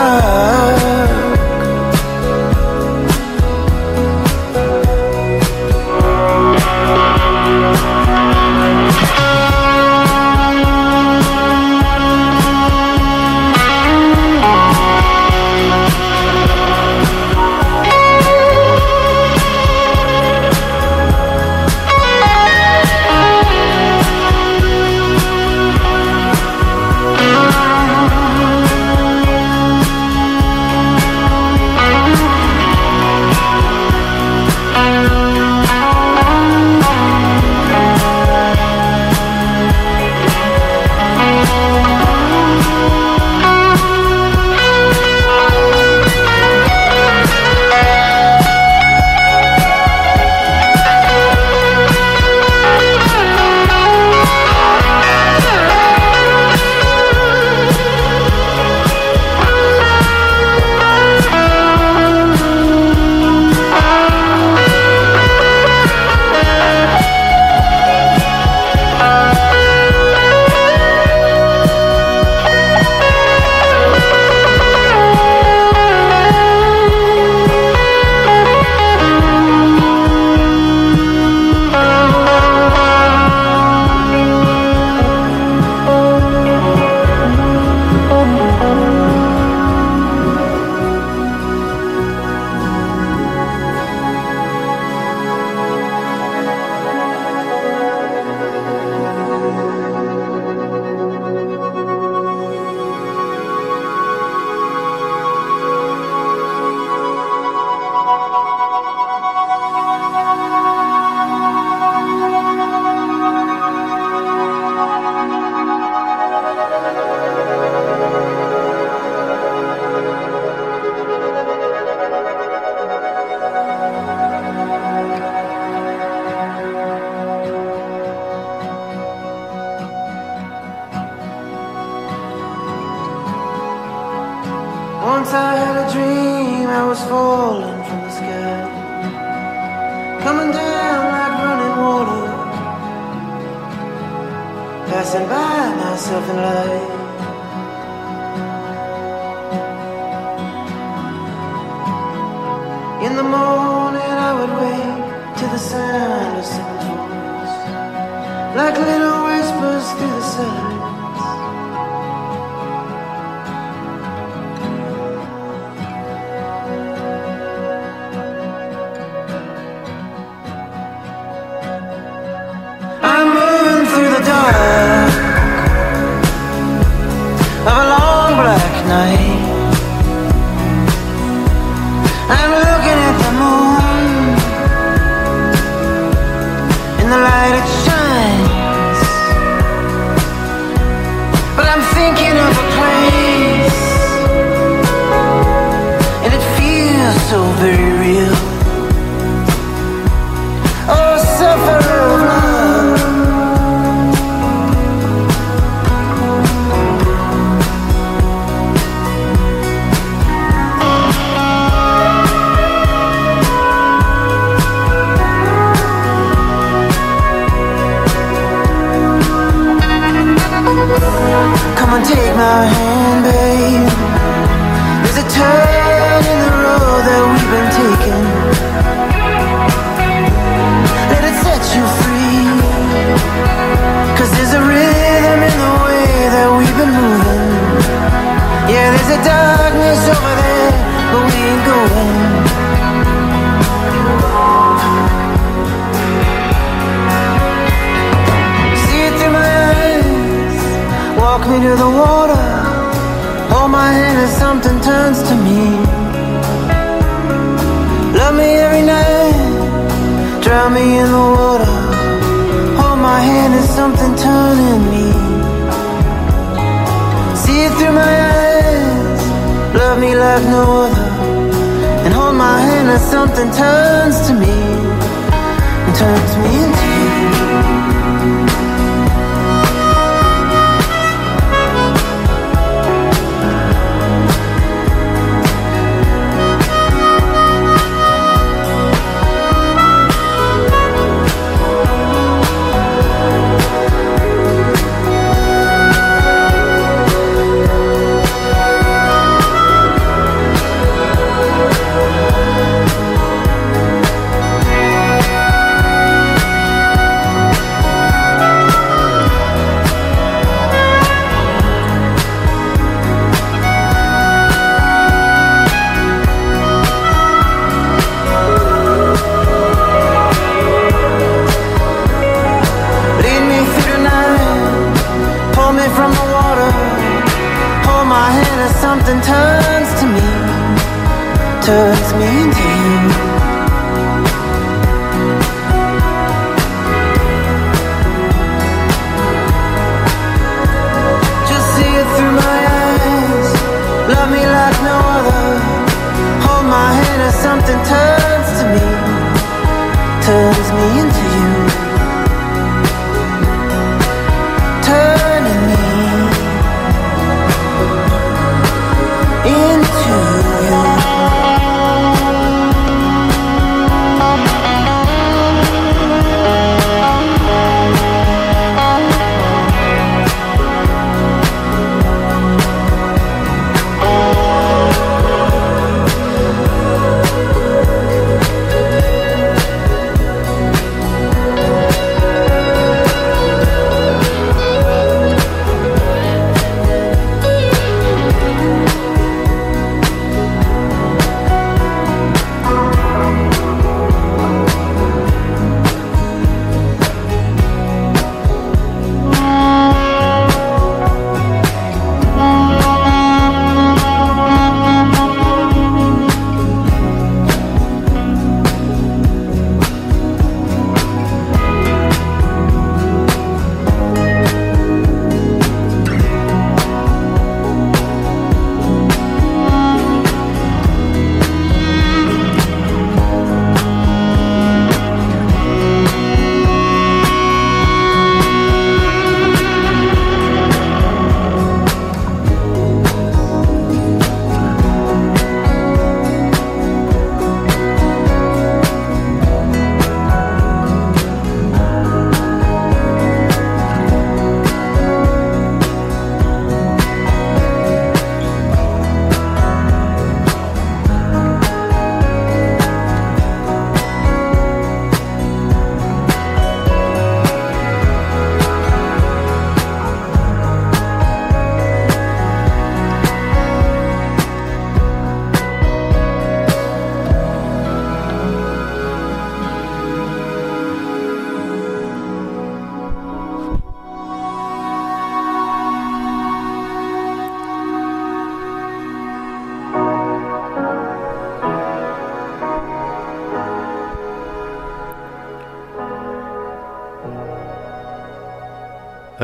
time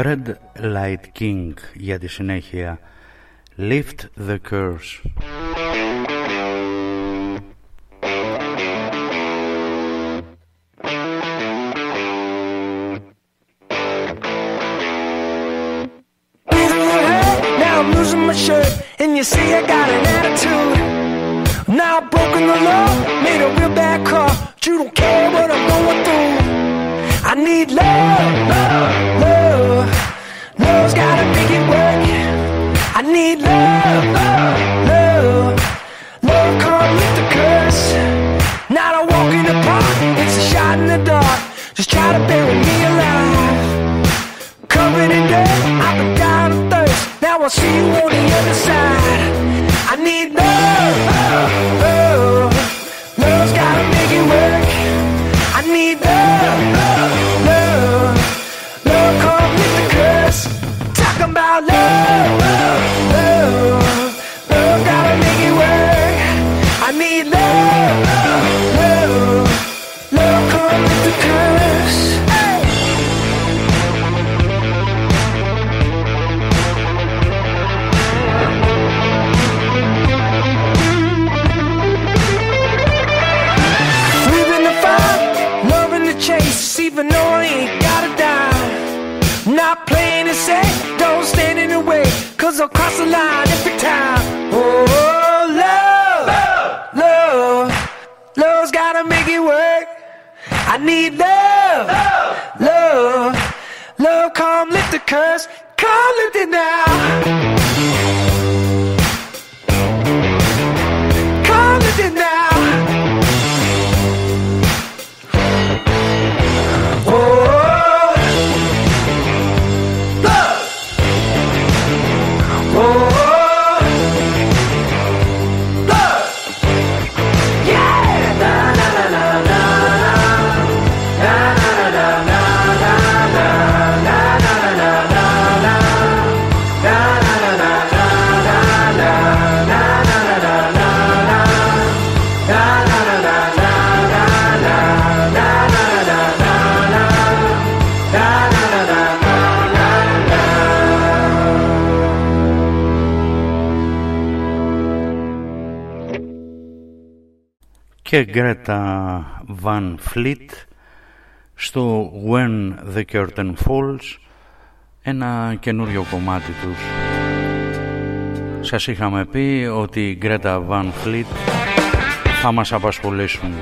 Red Light King για τη συνέχεια Lift the Curse. και Γκρέτα Βαν Φλίτ στο When the Curtain Falls ένα καινούριο κομμάτι τους. Σας είχαμε πει ότι η Γκρέτα Βαν Φλίτ θα μας απασχολήσουν.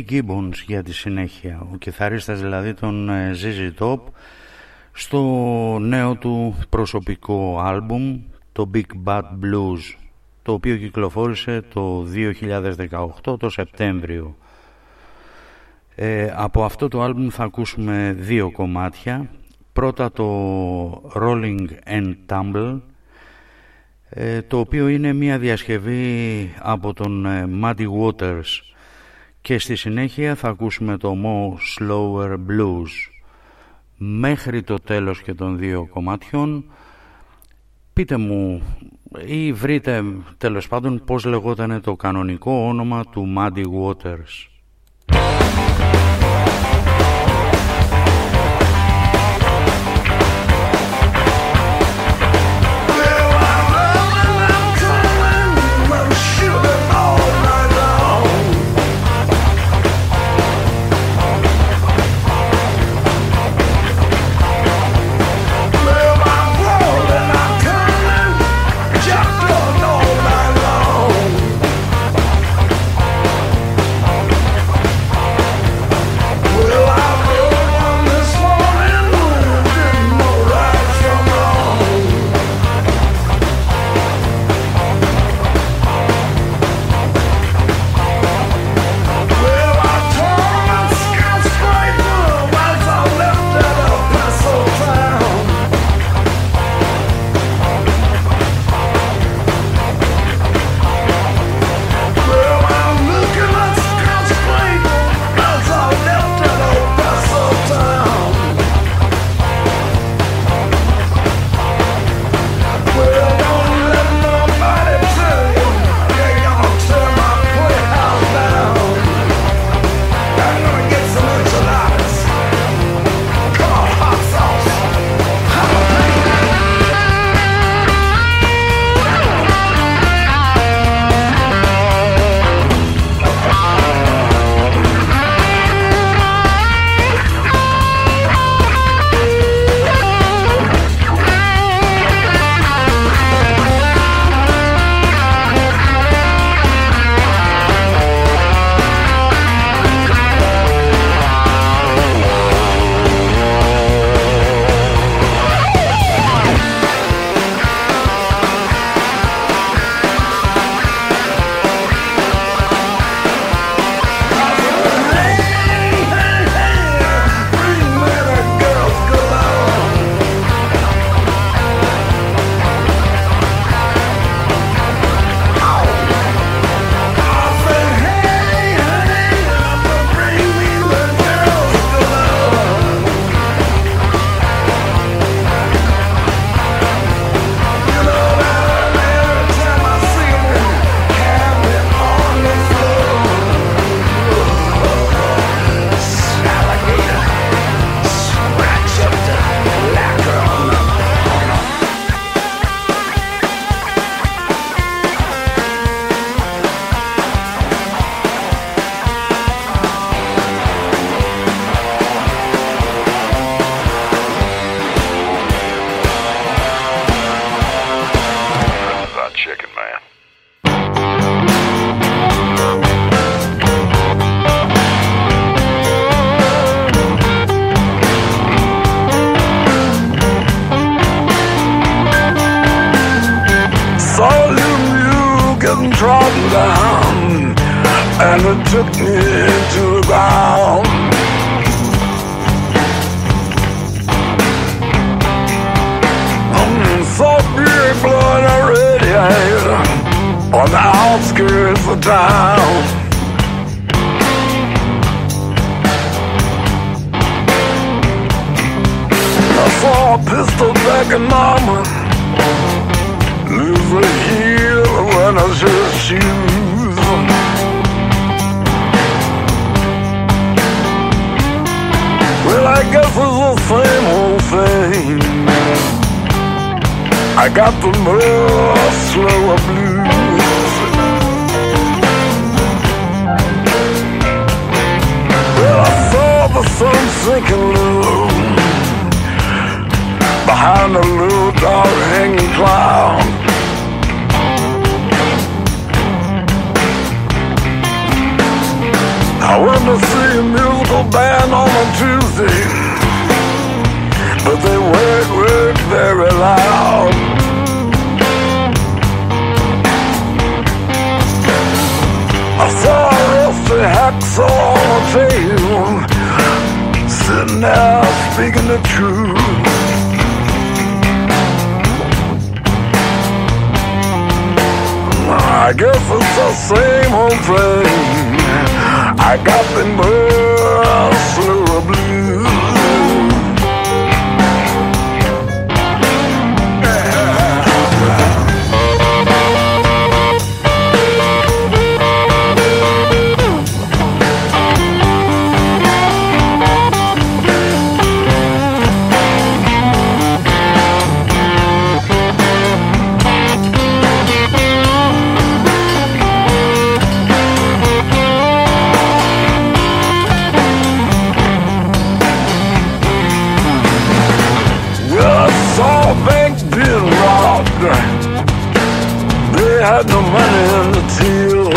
Billy Gibbons για τη συνέχεια, ο κιθαρίστας δηλαδή των ε, ZZ Top στο νέο του προσωπικό άλμπουμ το Big Bad Blues το οποίο κυκλοφόρησε το 2018 το Σεπτέμβριο. Ε, από αυτό το άλμπουμ θα ακούσουμε δύο κομμάτια. Πρώτα το Rolling and Tumble ε, το οποίο είναι μια διασκευή από τον ε, Muddy Waters και στη συνέχεια θα ακούσουμε το More Slower Blues. Μέχρι το τέλος και των δύο κομμάτιων πείτε μου ή βρείτε τέλος πάντων πως λεγόταν το κανονικό όνομα του Muddy Waters
Had no money in the till.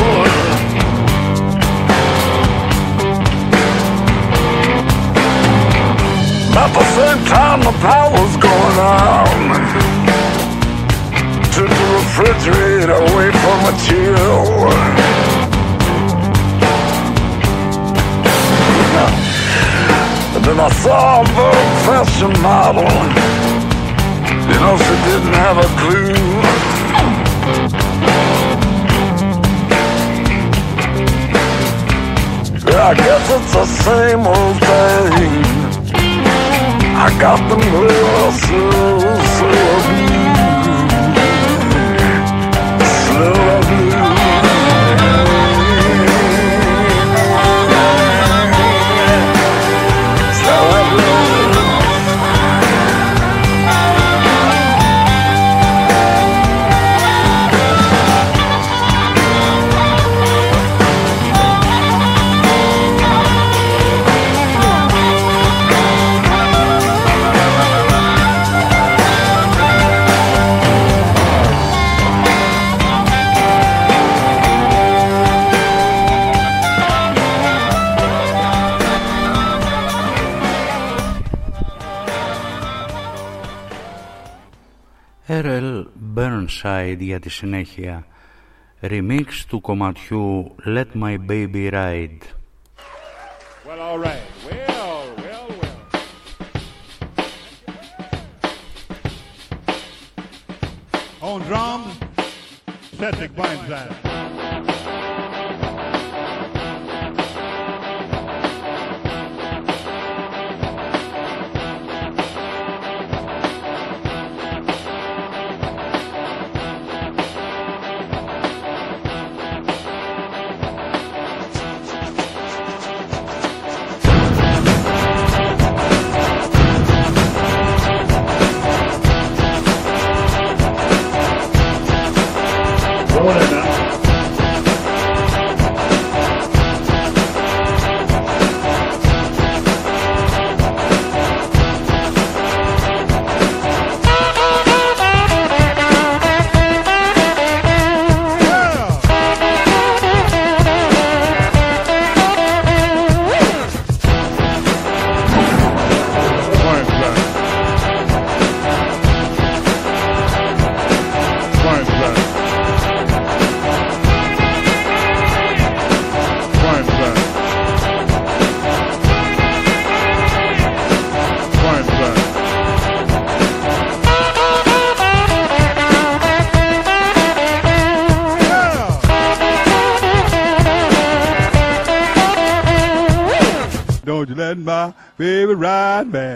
At the same time, the power's going on. Took the refrigerator away from a chill. And then I saw a fashion model. You know, she didn't have a clue. I guess it's the same old thing. I got the muscle, slow blue,
Burnside για τη συνέχεια remix του κομματιού Let My Baby Ride
Well, all right. Well, well, well. On drums, Cedric Burnside.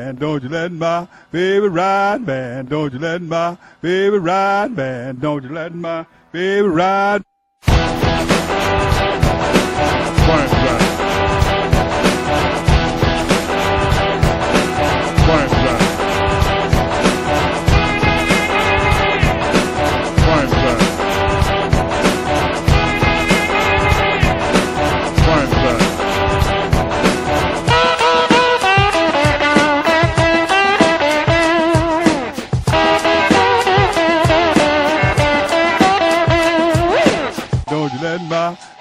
Man. Don't you let my baby ride, man. Don't you let my baby ride, man. Don't you let my baby ride. Quiet, right. Quiet, right.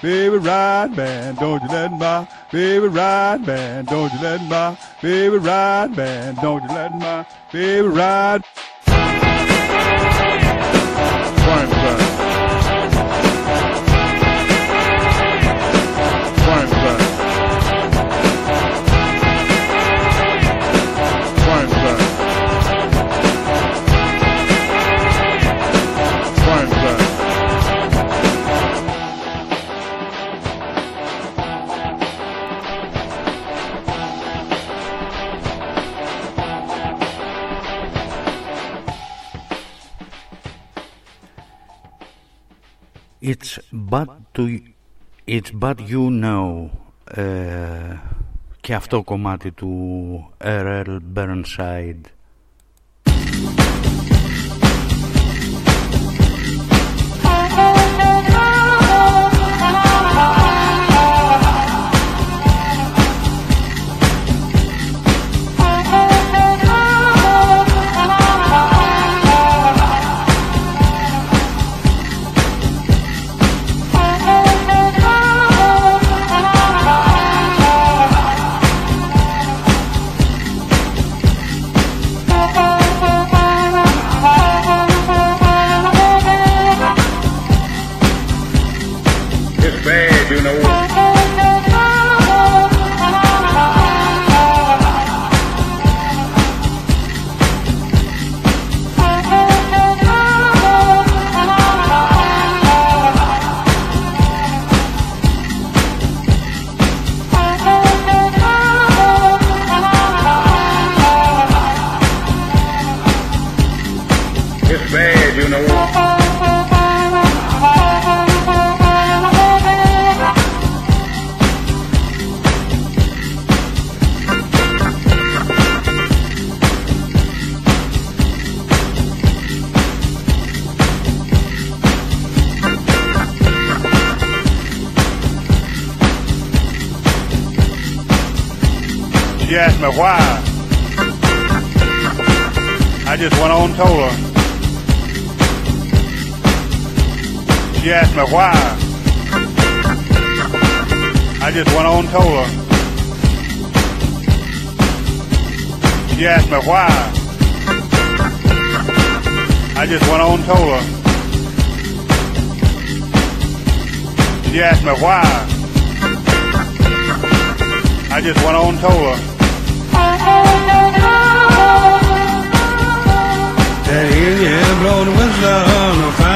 Baby ride, man. Don't you let my baby ride, man. Don't you let my baby ride, man. Don't you let my baby ride.
But to It's but you know ε, και αυτό κομμάτι του R.L. Burnside
asked me why. I just went on and told her. She asked me why. I just went on and told her. She asked me why. I just went on and told her. She asked me why. I just went on and told her.
Det är
ingen bra, de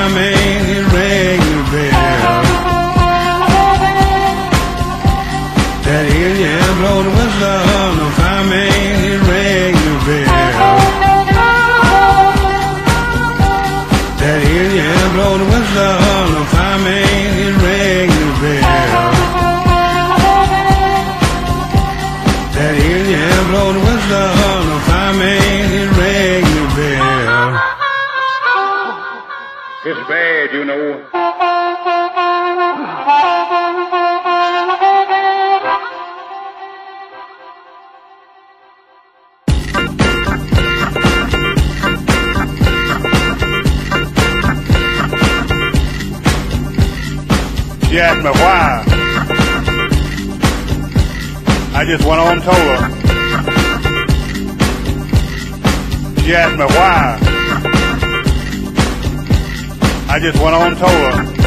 know.
She asked me why. I just went on and told her. She asked me why. I just went on and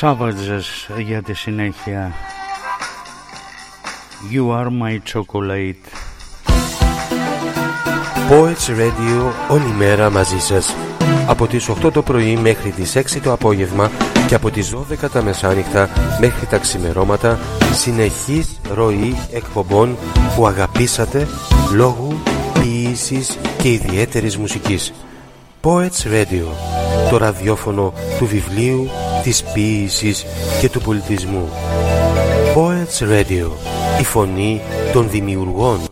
Savages για τη συνέχεια. You are my chocolate.
Poets Radio όλη μέρα μαζί σας. Από τις 8 το πρωί μέχρι τις 6 το απόγευμα και από τις 12 τα μεσάνυχτα μέχρι τα ξημερώματα συνεχής ροή εκπομπών που αγαπήσατε λόγου ποιήσης και ιδιαίτερης μουσικής. Poets Radio, το ραδιόφωνο του βιβλίου, της ποίησης και του πολιτισμού. Poets Radio, η φωνή των δημιουργών.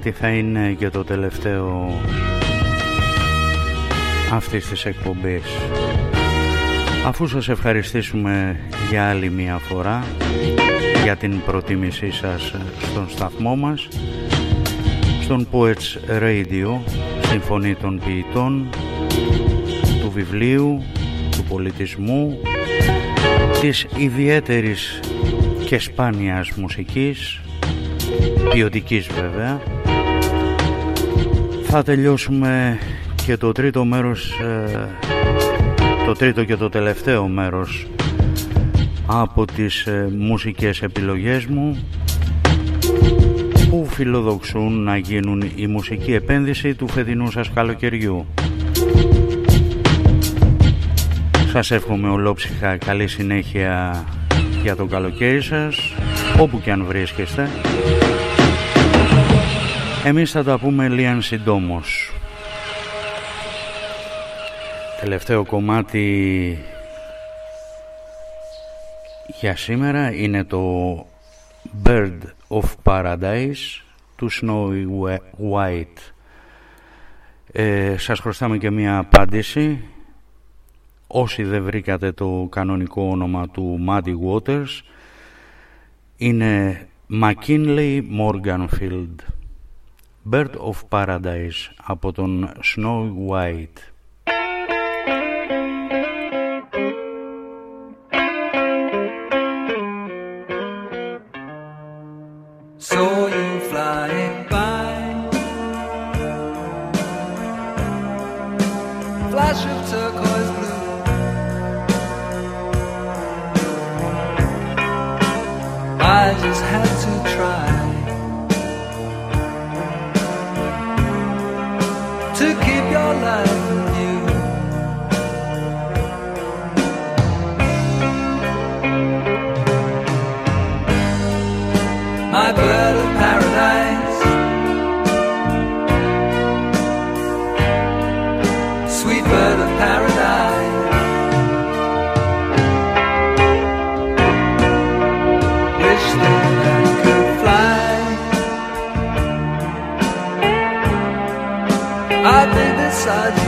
Κομμάτι θα είναι και το τελευταίο αυτής της εκπομπής. Αφού σας ευχαριστήσουμε για άλλη μια φορά για την προτίμησή σας στον σταθμό μας στον Poets Radio στην φωνή των ποιητών του βιβλίου, του πολιτισμού της ιδιαίτερης και σπάνιας μουσικής ποιοτικής βέβαια θα τελειώσουμε και το τρίτο μέρος ε, το τρίτο και το τελευταίο μέρος από τις ε, μουσικές επιλογές μου που φιλοδοξούν να γίνουν η μουσική επένδυση του φετινού σας καλοκαιριού. Σας εύχομαι ολόψυχα καλή συνέχεια για το καλοκαίρι σας, όπου και αν βρίσκεστε. Εμείς θα τα πούμε λίγαν συντόμως. Τελευταίο κομμάτι για σήμερα είναι το Bird of Paradise του Snowy White. Ε, σας χρωστάμε και μια απάντηση. Όσοι δεν βρήκατε το κανονικό όνομα του Muddy Waters είναι McKinley Morganfield. Bird of Paradise από τον Snowy White.
outside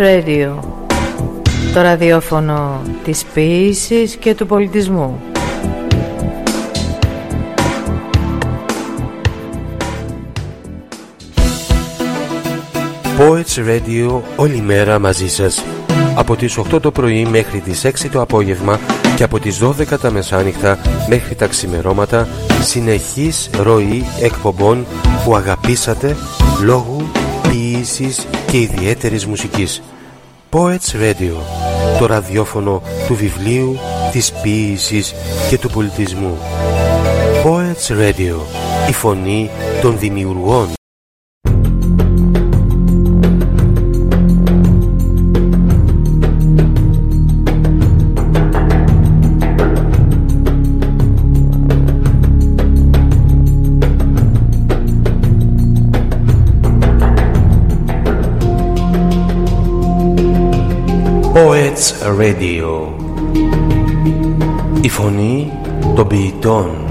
Radio. Το ραδιόφωνο της ποίησης και του πολιτισμού.
Poets Radio όλη μέρα μαζί σας. Από τις 8 το πρωί μέχρι τις 6 το απόγευμα και από τις 12 τα μεσάνυχτα μέχρι τα ξημερώματα συνεχής ροή εκπομπών που αγαπήσατε λόγου ποιήσης και ιδιαίτερης μουσικής. Poets Radio, το ραδιόφωνο του βιβλίου, της ποίησης και του πολιτισμού. Poets Radio, η φωνή των δημιουργών. Done.